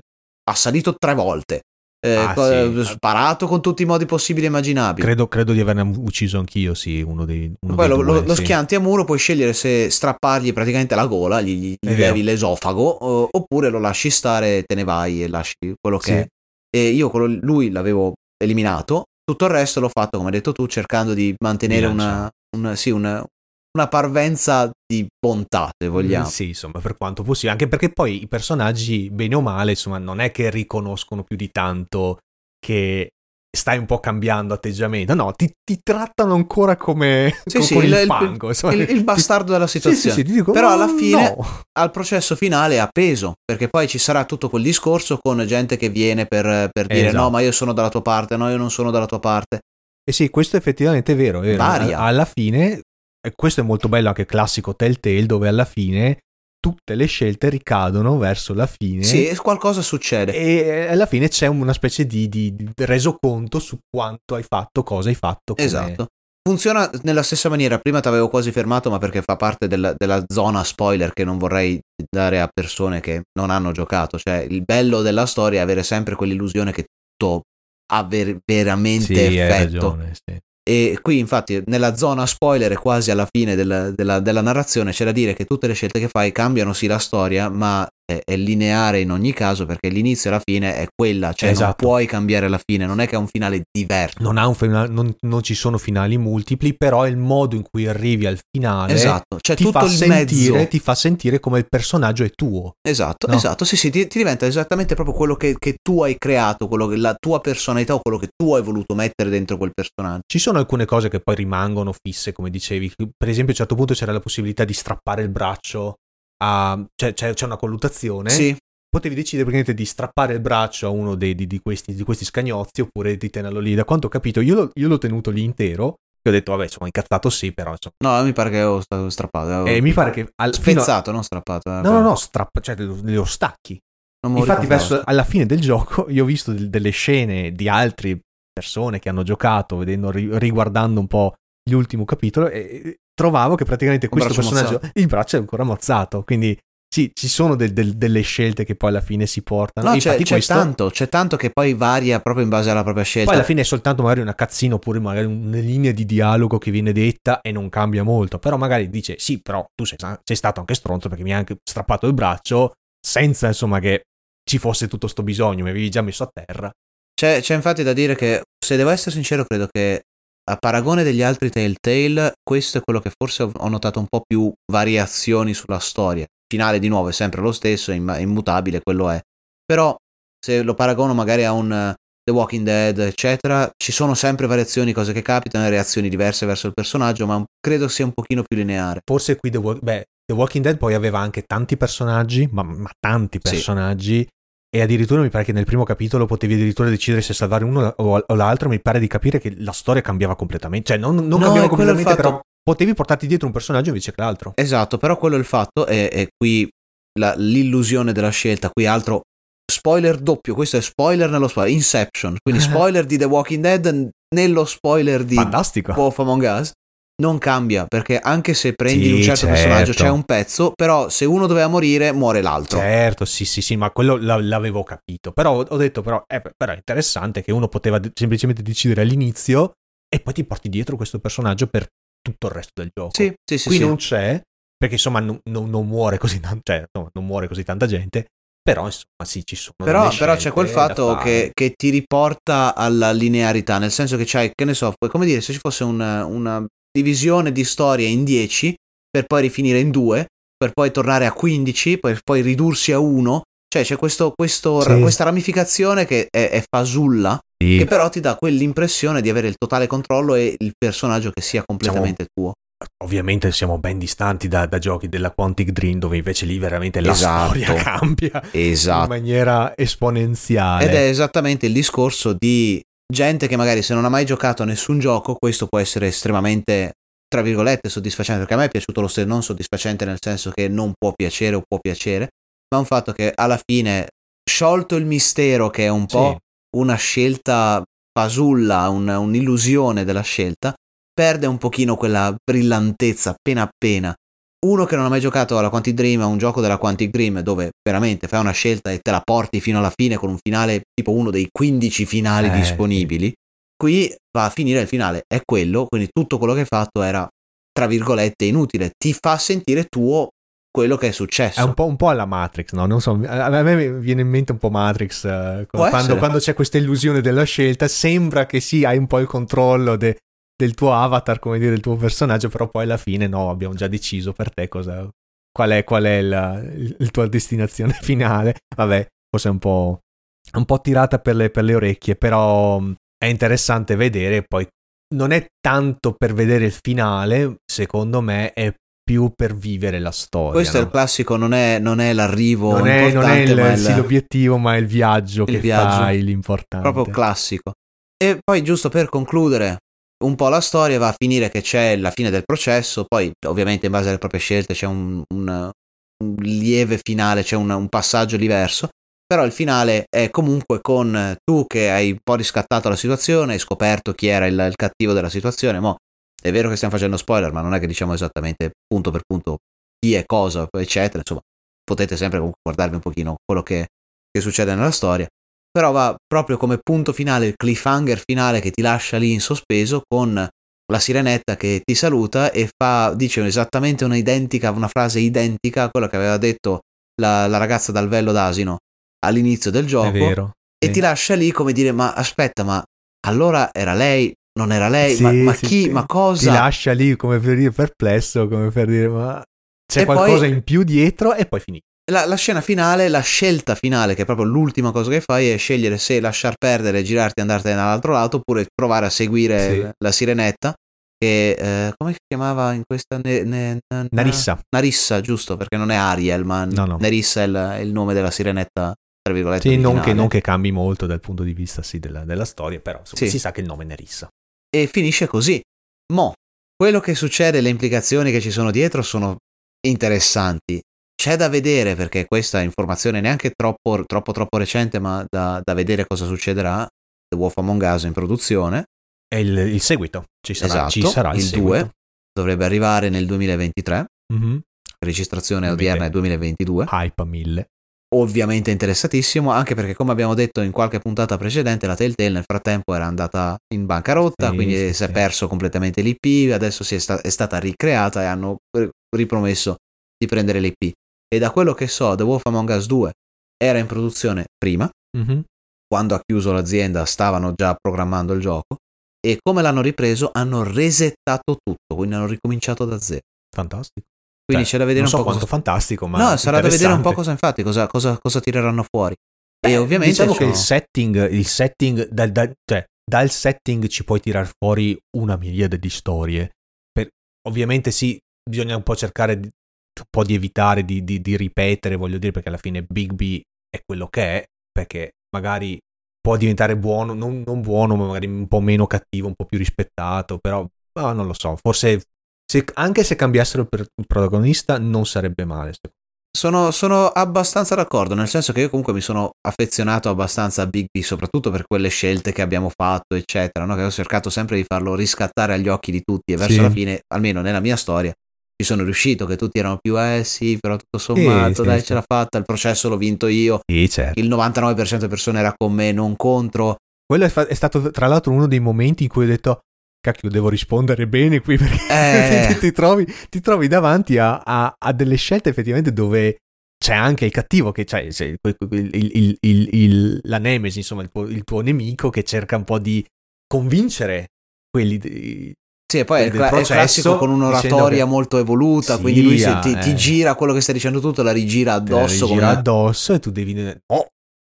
assalito tre volte, eh, Ah, co- sì. sparato con tutti i modi possibili e immaginabili. Credo, credo di averne ucciso anch'io, sì, uno dei, uno Poi dei lo, due, lo- sì. schianti a muro, puoi scegliere se strappargli praticamente la gola, gli, gli levi l'esofago, o- oppure lo lasci stare te ne vai e lasci quello che Sì. è. E io quello- lui l'avevo eliminato, tutto il resto l'ho fatto, come hai detto tu, cercando di mantenere una, una- sì, una- una parvenza di bontà, se vogliamo. Sì, insomma, per quanto possibile. Anche perché poi i personaggi, bene o male, insomma, non è che riconoscono più di tanto che stai un po' cambiando atteggiamento. No, ti, ti trattano ancora come Sì, co- sì, con il, il- fango. insomma. Il, il bastardo della situazione. sì, sì, ti dico, Però "Ma alla fine- no." Al processo finale ha peso, perché poi ci sarà tutto quel discorso con gente che viene per, per dire Esatto. no, ma io sono dalla tua parte, no, io non sono dalla tua parte. E sì, questo effettivamente è vero. È vero. Alla fine, e questo è molto bello anche classico Telltale, dove alla fine tutte le scelte ricadono verso la fine. Sì, qualcosa succede. E alla fine c'è una specie di, di- di resoconto su quanto hai fatto, cosa hai fatto. come- Esatto. Funziona nella stessa maniera. Prima ti avevo quasi fermato, ma perché fa parte del- della zona spoiler che non vorrei dare a persone che non hanno giocato. Cioè, il bello della storia è avere sempre quell'illusione che tutto ha ver- veramente Sì, hai effetto. ragione. sì. E qui, infatti, nella zona spoiler, quasi alla fine del- della, della narrazione, c'è da dire che tutte le scelte che fai cambiano sì la storia, ma è, è lineare in ogni caso perché l'inizio e la fine è quella, cioè non Esatto. puoi cambiare la fine, non è che è un finale diverso. Non, ha un fina- non, non ci sono finali multipli, però è il modo in cui arrivi al finale Esatto, c'è ti, tutto fa il sentire, mezzo. ti fa sentire come il personaggio è tuo. Esatto, No. esatto, sì, sì, ti, ti diventa esattamente proprio quello che, che tu hai creato, quello che, la tua personalità o quello che tu hai voluto mettere dentro quel personaggio. Ci sono alcune cose che poi rimangono fisse, come dicevi. Per esempio, a un certo punto c'era la possibilità di strappare il braccio a. cioè, c'è, c'è una colluttazione. Sì, Potevi decidere praticamente di strappare il braccio a uno dei- di, di questi, di questi scagnozzi oppure di tenerlo lì. Da quanto ho capito, io, l'ho- io l'ho tenuto lì intero. E ho detto, vabbè, insomma, incazzato sì, però insomma. no, mi pare che ho stato strappato. avevo- E mi pare che al, fino a- spezzato, non strappato. eh, No, no, no, strappa, cioè lo, lo stacchi. lo Infatti, verso alla fine del gioco, io ho visto del- delle scene di altre persone che hanno giocato, vedendo, ri- riguardando un po' l'ultimo capitolo, e trovavo che praticamente questo personaggio, il braccio è ancora mozzato. Quindi, sì, ci sono del- del- delle scelte che poi alla fine si portano. No, c'è, infatti c'è questo- tanto, c'è tanto che poi varia proprio in base alla propria scelta. Poi alla fine è soltanto magari una cazzina oppure magari una linea di dialogo che viene detta e non cambia molto. Però magari dice sì, però tu sei, sei stato anche stronzo perché mi hai anche strappato il braccio senza insomma che ci fosse tutto sto bisogno, mi avevi già messo a terra. C'è, c'è infatti da dire che, se devo essere sincero, credo che a paragone degli altri Telltale, questo è quello che forse ho- notato un po' più variazioni sulla storia. Il finale di nuovo è sempre lo stesso, è immutabile, quello è. Però se lo paragono magari a un eh, The Walking Dead, eccetera, ci sono sempre variazioni, cose che capitano, reazioni diverse verso il personaggio, ma credo sia un pochino più lineare. Forse qui The, Wa- beh, The Walking Dead poi aveva anche tanti personaggi, ma, ma tanti Sì. E addirittura mi pare che nel primo capitolo potevi addirittura decidere se salvare uno o, l'altro. Mi pare di capire che la storia cambiava completamente. Cioè, non, non No, cambiava completamente, fatto. però potevi portarti dietro un personaggio invece che l'altro. Esatto, però quello è il fatto, e, qui la- l'illusione della scelta, qui altro spoiler doppio, questo è spoiler nello spoiler, Inception, quindi spoiler di The Walking Dead nello spoiler di Fantastico. Wolf Among Us, non cambia, perché anche se prendi Sì, un certo certo. personaggio c'è un pezzo, però se uno doveva morire muore l'altro. Certo, sì, sì, sì, ma quello la- l'avevo capito. Però ho detto, però, eh, però è interessante che uno poteva semplicemente decidere all'inizio e poi ti porti dietro questo personaggio per tutto il resto del gioco. Sì, sì, sì. Qui sì. non c'è, perché insomma non, non- non muore così cioè, insomma, non muore così tanta gente, però insomma sì, ci sono Però, però c'è quel fatto che, che ti riporta alla linearità, nel senso che c'hai, che ne so, puoi- come dire, se ci fosse una, una divisione di storia in 10, per poi rifinire in 2, per poi tornare a 15, per poi ridursi a 1, cioè c'è questo, questo- Sì. questa ramificazione che è, è fasulla, Sì. che però ti dà quell'impressione di avere il totale controllo e il personaggio che sia completamente tuo. Ovviamente siamo ben distanti da, da giochi della Quantic Dream, dove invece lì veramente la Esatto. storia cambia in Esatto. maniera esponenziale. Ed è esattamente il discorso di gente che magari se non ha mai giocato a nessun gioco, questo può essere estremamente, tra virgolette, soddisfacente, perché a me è piaciuto lo stesso, non soddisfacente nel senso che non può piacere o può piacere, ma un fatto che alla fine, sciolto il mistero che è un po' Sì. una scelta fasulla, un- un'illusione della scelta, perde un pochino quella brillantezza appena appena. Uno che non ha mai giocato alla Quantic Dream, a un gioco della Quantic Dream dove veramente fai una scelta e te la porti fino alla fine con un finale tipo uno dei 15 finali Eh, disponibili, qui va a finire il finale, è quello, quindi tutto quello che hai fatto era tra virgolette inutile, ti fa sentire tuo quello che è successo. È un po', un po' alla Matrix, no? Non so, a me viene in mente un po' Matrix eh, quando, quando c'è questa illusione della scelta, sembra che sì, hai un po' il controllo de- del tuo avatar, come dire, del tuo personaggio, però poi alla fine no, abbiamo già deciso per te cosa, qual è, qual è la, il, il tua destinazione finale. Vabbè, forse è un po', un po' tirata per le, per le orecchie, però mh, è interessante vedere poi. Non è tanto per vedere il finale, secondo me, è più per vivere la storia. Questo è no? il classico, non è, non è l'arrivo non è, non è il- è sì, l'obiettivo, ma è il viaggio il che viaggio. fai l'importante. proprio classico. E poi giusto per concludere un po' la storia va a finire che c'è la fine del processo, poi ovviamente in base alle proprie scelte c'è un, un- un lieve finale, c'è un, un passaggio diverso, però il finale è comunque con tu che hai un po' riscattato la situazione, hai scoperto chi era il, il cattivo della situazione, mo è vero che stiamo facendo spoiler, ma non è che diciamo esattamente punto per punto chi è cosa, eccetera, insomma potete sempre guardarvi un pochino quello che, che succede nella storia però va proprio come punto finale, il cliffhanger finale che ti lascia lì in sospeso con la sirenetta che ti saluta e fa, dice esattamente una identica, una frase identica a quella che aveva detto la, la ragazza dal vello d'asino all'inizio del gioco vero. e sì. ti lascia lì come dire ma aspetta ma allora era lei non era lei Sì, ma, ma sì, chi ma Ti cosa lascia lì come per dire perplesso, come per dire ma c'è E qualcosa poi- in più dietro e poi finì. La, la scena finale la scelta finale che è proprio l'ultima cosa che fai è scegliere se lasciar perdere girarti e andartene dall'altro lato oppure provare a seguire Sì. la sirenetta che eh, come si chiamava in questa ne- ne- na- Narissa. Narissa giusto perché non è Ariel ma No, no. Narissa è il, è il nome della sirenetta tra virgolette Sì, non che, non che cambi molto dal punto di vista sì, della, della storia, però insomma, Sì. si sa che il nome è Nerissa. e finisce così. Mo, quello che succede, le implicazioni che ci sono dietro sono interessanti. C'è da vedere perché questa informazione neanche troppo troppo troppo recente, ma da, da vedere cosa succederà. The Wolf Among Us in produzione. È il, il seguito, ci sarà, esatto, ci sarà il, il seguito. 2 dovrebbe arrivare nel 2023. Mhm. Registrazione Ovviamente. odierna è 2022. Hype a mille. Ovviamente interessatissimo, anche perché come abbiamo detto in qualche puntata precedente, la Telltale nel frattempo era andata in bancarotta, Sì, quindi sì, si è sì. perso completamente l'IP, adesso si è, sta- è stata ricreata e hanno ri- ripromesso di prendere l'IP. E da quello che so, The Wolf Among Us 2 era in produzione prima, Mhm. quando ha chiuso l'azienda stavano già programmando il gioco, e come l'hanno ripreso hanno resettato tutto, quindi hanno ricominciato da zero. Fantastico. Quindi Cioè, c'è da vedere non un so po' quanto cosa... fantastico, ma No, sarà da vedere un po' cosa infatti, cosa, cosa- cosa tireranno fuori. e Beh, ovviamente diciamo sono- che il setting, il setting dal, dal- cioè, dal setting ci puoi tirar fuori una miriade di storie. Per- ovviamente sì, bisogna un po' cercare di, un po' di evitare di, di- di ripetere, voglio dire, perché alla fine Big B è quello che è, perché magari può diventare buono, non, non buono, ma magari un po' meno cattivo, un po' più rispettato, però ah, non lo so, forse se- anche se cambiassero per il protagonista non sarebbe male. Sono, sono abbastanza d'accordo, nel senso che io comunque mi sono affezionato abbastanza a Big B, soprattutto per quelle scelte che abbiamo fatto, eccetera, no? che ho cercato sempre di farlo riscattare agli occhi di tutti e verso Sì. la fine, almeno nella mia storia, ci sono riuscito, che tutti erano più, eh sì, però tutto sommato, sì, dai, sì. ce l'ha fatta, il processo l'ho vinto io. Sì, certo. il 99% delle persone era con me, non contro. Quello è, fa- è stato tra l'altro uno dei momenti in cui ho detto cacchio devo rispondere bene qui perché Eh. ti, ti trovi, ti trovi davanti a, a- a delle scelte effettivamente dove c'è anche il cattivo che c'è c'è quel- quel- il- il- il- il- la nemesi insomma il tuo, il tuo nemico che cerca un po' di convincere quelli Sì, e poi è il, cla- è processo, classico con un'oratoria che- molto evoluta, Sì, quindi lui si- ah, ti, ti eh. gira quello che stai dicendo tutto, la rigira te la addosso. rigira come- addosso e tu devi no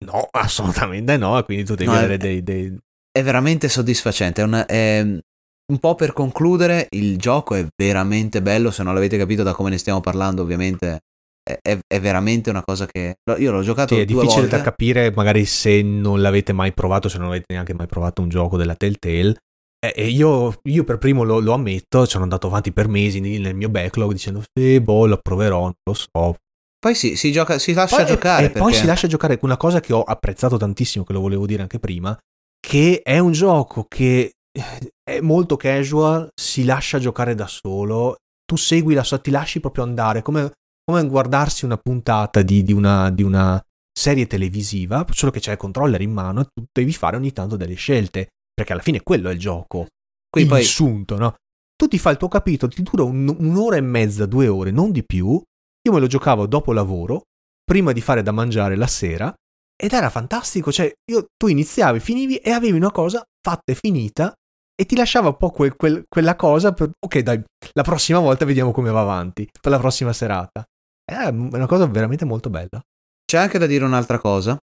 no assolutamente no e quindi tu devi No, avere è- dei, dei- è veramente soddisfacente. È un, è un po' per concludere, il gioco è veramente bello. Se non l'avete capito da come ne stiamo parlando, ovviamente è, è- è veramente una cosa che. Io l'ho giocato Sì, è difficile volte. da capire, magari se non l'avete mai provato, se non avete neanche mai provato un gioco della Telltale. E e io, io per primo lo, lo ammetto, sono andato avanti per mesi nel mio backlog dicendo sì, boh, lo proverò, non lo so. Poi si, si gioca, si lascia Poi- giocare. e poi perché- si lascia giocare una cosa che ho apprezzato tantissimo, che lo volevo dire anche prima, che è un gioco che eh, è molto casual, si lascia giocare da solo, tu segui la sua, ti lasci proprio andare, come, come guardarsi una puntata di, di una, di una serie televisiva, solo che c'è il controller in mano e tu devi fare ogni tanto delle scelte, perché alla fine quello è il gioco. Qui il poi sunto, no? Tu ti fai il tuo capitolo, ti dura un- un'ora e mezza, due ore, non di più. Io me lo giocavo dopo lavoro, prima di fare da mangiare la sera, ed era fantastico. Cioè, io- tu iniziavi, finivi e avevi una cosa fatta e finita, e ti lasciava un po' quel- quel- quella cosa per, ok, dai, la prossima volta vediamo come va avanti, per la prossima serata. È una cosa veramente molto bella. c'è anche da dire un'altra cosa.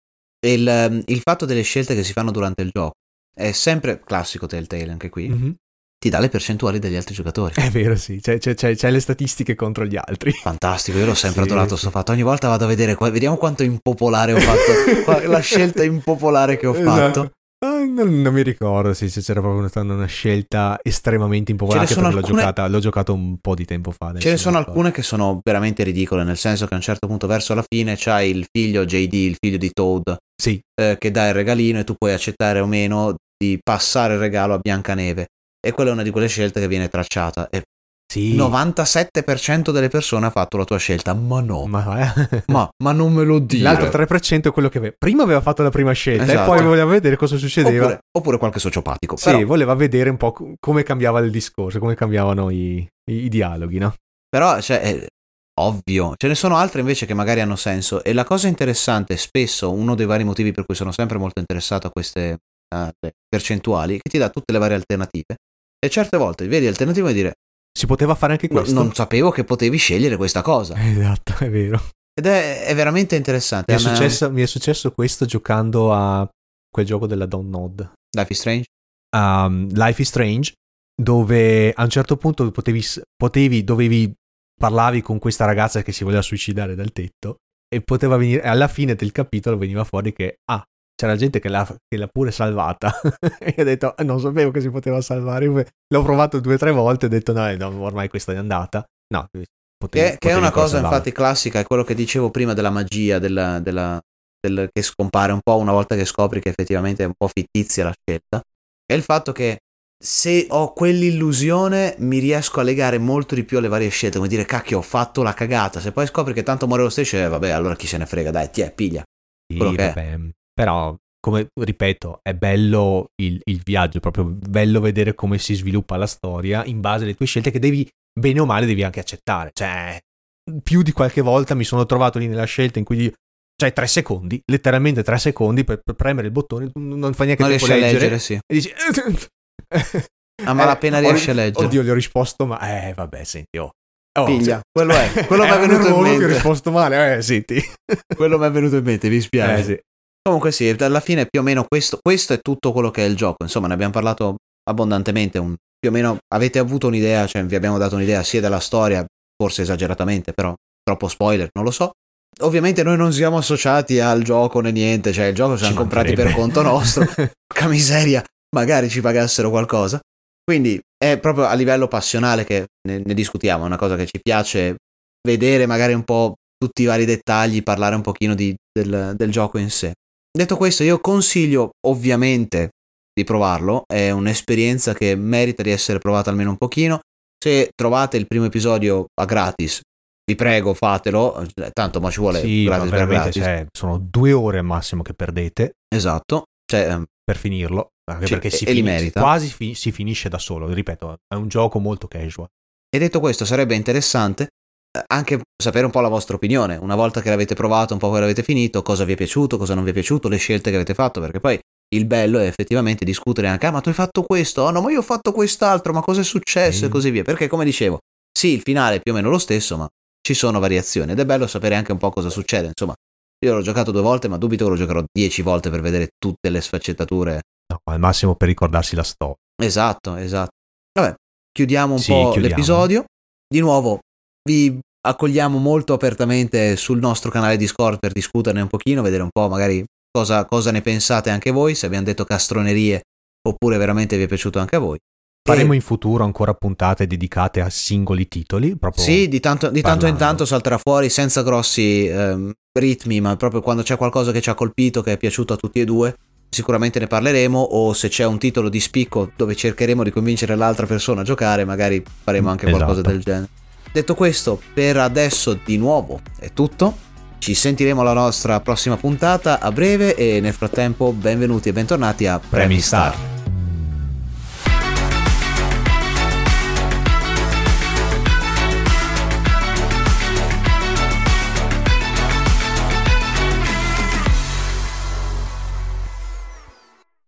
Il, il fatto delle scelte che si fanno durante il gioco è sempre classico Telltale anche qui. Mhm. Ti dà le percentuali degli altri giocatori. È vero, sì, c'è, c'è- c'è- c'è le statistiche contro gli altri. Fantastico, io l'ho sempre Sì, adorato sì. sto fatto. Ogni volta vado a vedere, vediamo quanto impopolare ho fatto. la scelta impopolare che ho Esatto. fatto. Ah, non, non mi ricordo sì, c'era proprio stata una scelta estremamente impopolare. Perché l'ho, alcune- giocata, l'ho giocato un po' di tempo fa. Ce ne sono alcune che sono veramente ridicole, nel senso che a un certo punto verso la fine c'hai il figlio JD, il figlio di Toad, Sì, eh, che dà il regalino e tu puoi accettare o meno di passare il regalo a Biancaneve. E quella è una di quelle scelte che viene tracciata. E sì. il 97% delle persone ha fatto la tua scelta, ma no. Ma, eh. Ma, ma non me lo dire. L'altro 3% è quello che aveva. Prima aveva fatto la prima scelta e Esatto. poi voleva vedere cosa succedeva. Oppure, oppure qualche sociopatico. sì, Però, voleva vedere un po' co- come cambiava il discorso, come cambiavano i, i- i dialoghi, no? però, cioè, eh, ovvio. Ce ne sono altre invece che magari hanno senso. E la cosa interessante, spesso, uno dei vari motivi per cui sono sempre molto interessato a queste uh, percentuali, che ti dà tutte le varie alternative. E certe volte vedi alternative e dire... Si poteva fare anche questo? Non sapevo che potevi scegliere questa cosa. Esatto, è vero. Ed è, è veramente interessante. Mi è, successo, mi è, successo, questo giocando a quel gioco della Don't Nod. Life is Strange? Um, Life is Strange, dove a un certo punto potevi, potevi, dovevi, parlavi con questa ragazza che si voleva suicidare dal tetto e poteva venire, alla fine del capitolo veniva fuori che, ah, c'era gente che l'ha, che l'ha pure salvata. E ho detto, non sapevo che si poteva salvare, l'ho provato due o tre volte e ho detto, no, no, ormai questa è andata. No, Potevi, che, che è una cosa infatti classica, è quello che dicevo prima della magia, della, della, del, che scompare un po' una volta che scopri che effettivamente è un po' fittizia la scelta, è il fatto che se ho quell'illusione mi riesco a legare molto di più alle varie scelte, come dire cacchio ho fatto la cagata, se poi scopri che tanto muore lo stesso, eh, vabbè allora chi se ne frega, dai, ti è, piglia. Sì, vabbè, però come ripeto, è bello il, il, viaggio, è proprio bello vedere come si sviluppa la storia in base alle tue scelte che devi bene o male devi anche accettare. Cioè, più di qualche volta mi sono trovato lì nella scelta in cui cioè tre secondi, letteralmente tre secondi per, per premere il bottone, non fa neanche non tempo leggere, leggere, sì. E dici... a malapena eh, riesce a leggere. Oddio, gli ho risposto, ma eh, vabbè, senti, oh. Oh, Piglia, sì. quello è, quello mi è venuto in mente. Ti ho risposto male, eh, senti. quello mi è venuto in mente, mi spiace. Eh, sì. Comunque sì, alla fine più o meno questo, questo, è tutto quello che è il gioco, insomma ne abbiamo parlato abbondantemente, un più o meno avete avuto un'idea, cioè vi abbiamo dato un'idea sia della storia, forse esageratamente, però troppo spoiler, non lo so. Ovviamente noi non siamo associati al gioco né niente, cioè il gioco ci hanno comprati per conto nostro. Porca miseria, magari ci pagassero qualcosa. Quindi è proprio a livello passionale che ne, ne, discutiamo, è una cosa che ci piace vedere magari un po' tutti i vari dettagli, parlare un pochino di, del, del gioco in sé. Detto questo, io consiglio ovviamente di provarlo, è un'esperienza che merita di essere provata almeno un pochino. Se trovate il primo episodio a gratis, vi prego fatelo, tanto ma ci vuole sì, gratis per gratis. Cioè, sono due ore al massimo che perdete. Esatto. Cioè, ehm, per finirlo, perché si, finisce, quasi fi- si finisce da solo, ripeto, è un gioco molto casual. E detto questo, sarebbe interessante eh, anche sapere un po' la vostra opinione, una volta che l'avete provato, un po' che l'avete finito, cosa vi è piaciuto, cosa non vi è piaciuto, le scelte che avete fatto, perché poi il bello è effettivamente discutere anche, ah ma tu hai fatto questo, oh no ma io ho fatto quest'altro, ma cosa è successo mm. e così via, perché come dicevo, sì il finale è più o meno lo stesso, ma ci sono variazioni ed è bello sapere anche un po' cosa succede, insomma io l'ho giocato due volte, ma dubito che lo giocherò dieci volte per vedere tutte le sfaccettature. No, al massimo per ricordarsi la storia. Esatto, esatto. Vabbè, chiudiamo un sì, po' chiudiamo. l'episodio. Di nuovo, vi accogliamo molto apertamente sul nostro canale Discord per discuterne un pochino, vedere un po' magari cosa, cosa ne pensate anche voi, se abbiamo detto castronerie oppure veramente vi è piaciuto anche a voi. Faremo e... in futuro ancora puntate dedicate a singoli titoli. sì, di tanto, di tanto in tanto salterà fuori senza grossi ehm, ritmi, ma proprio quando c'è qualcosa che ci ha colpito, che è piaciuto a tutti e due, sicuramente ne parleremo. O se c'è un titolo di spicco dove cercheremo di convincere l'altra persona a giocare, magari faremo anche esatto. qualcosa del genere. Detto questo, per adesso di nuovo è tutto. Ci sentiremo alla nostra prossima puntata a breve e nel frattempo benvenuti e bentornati a Premi Star.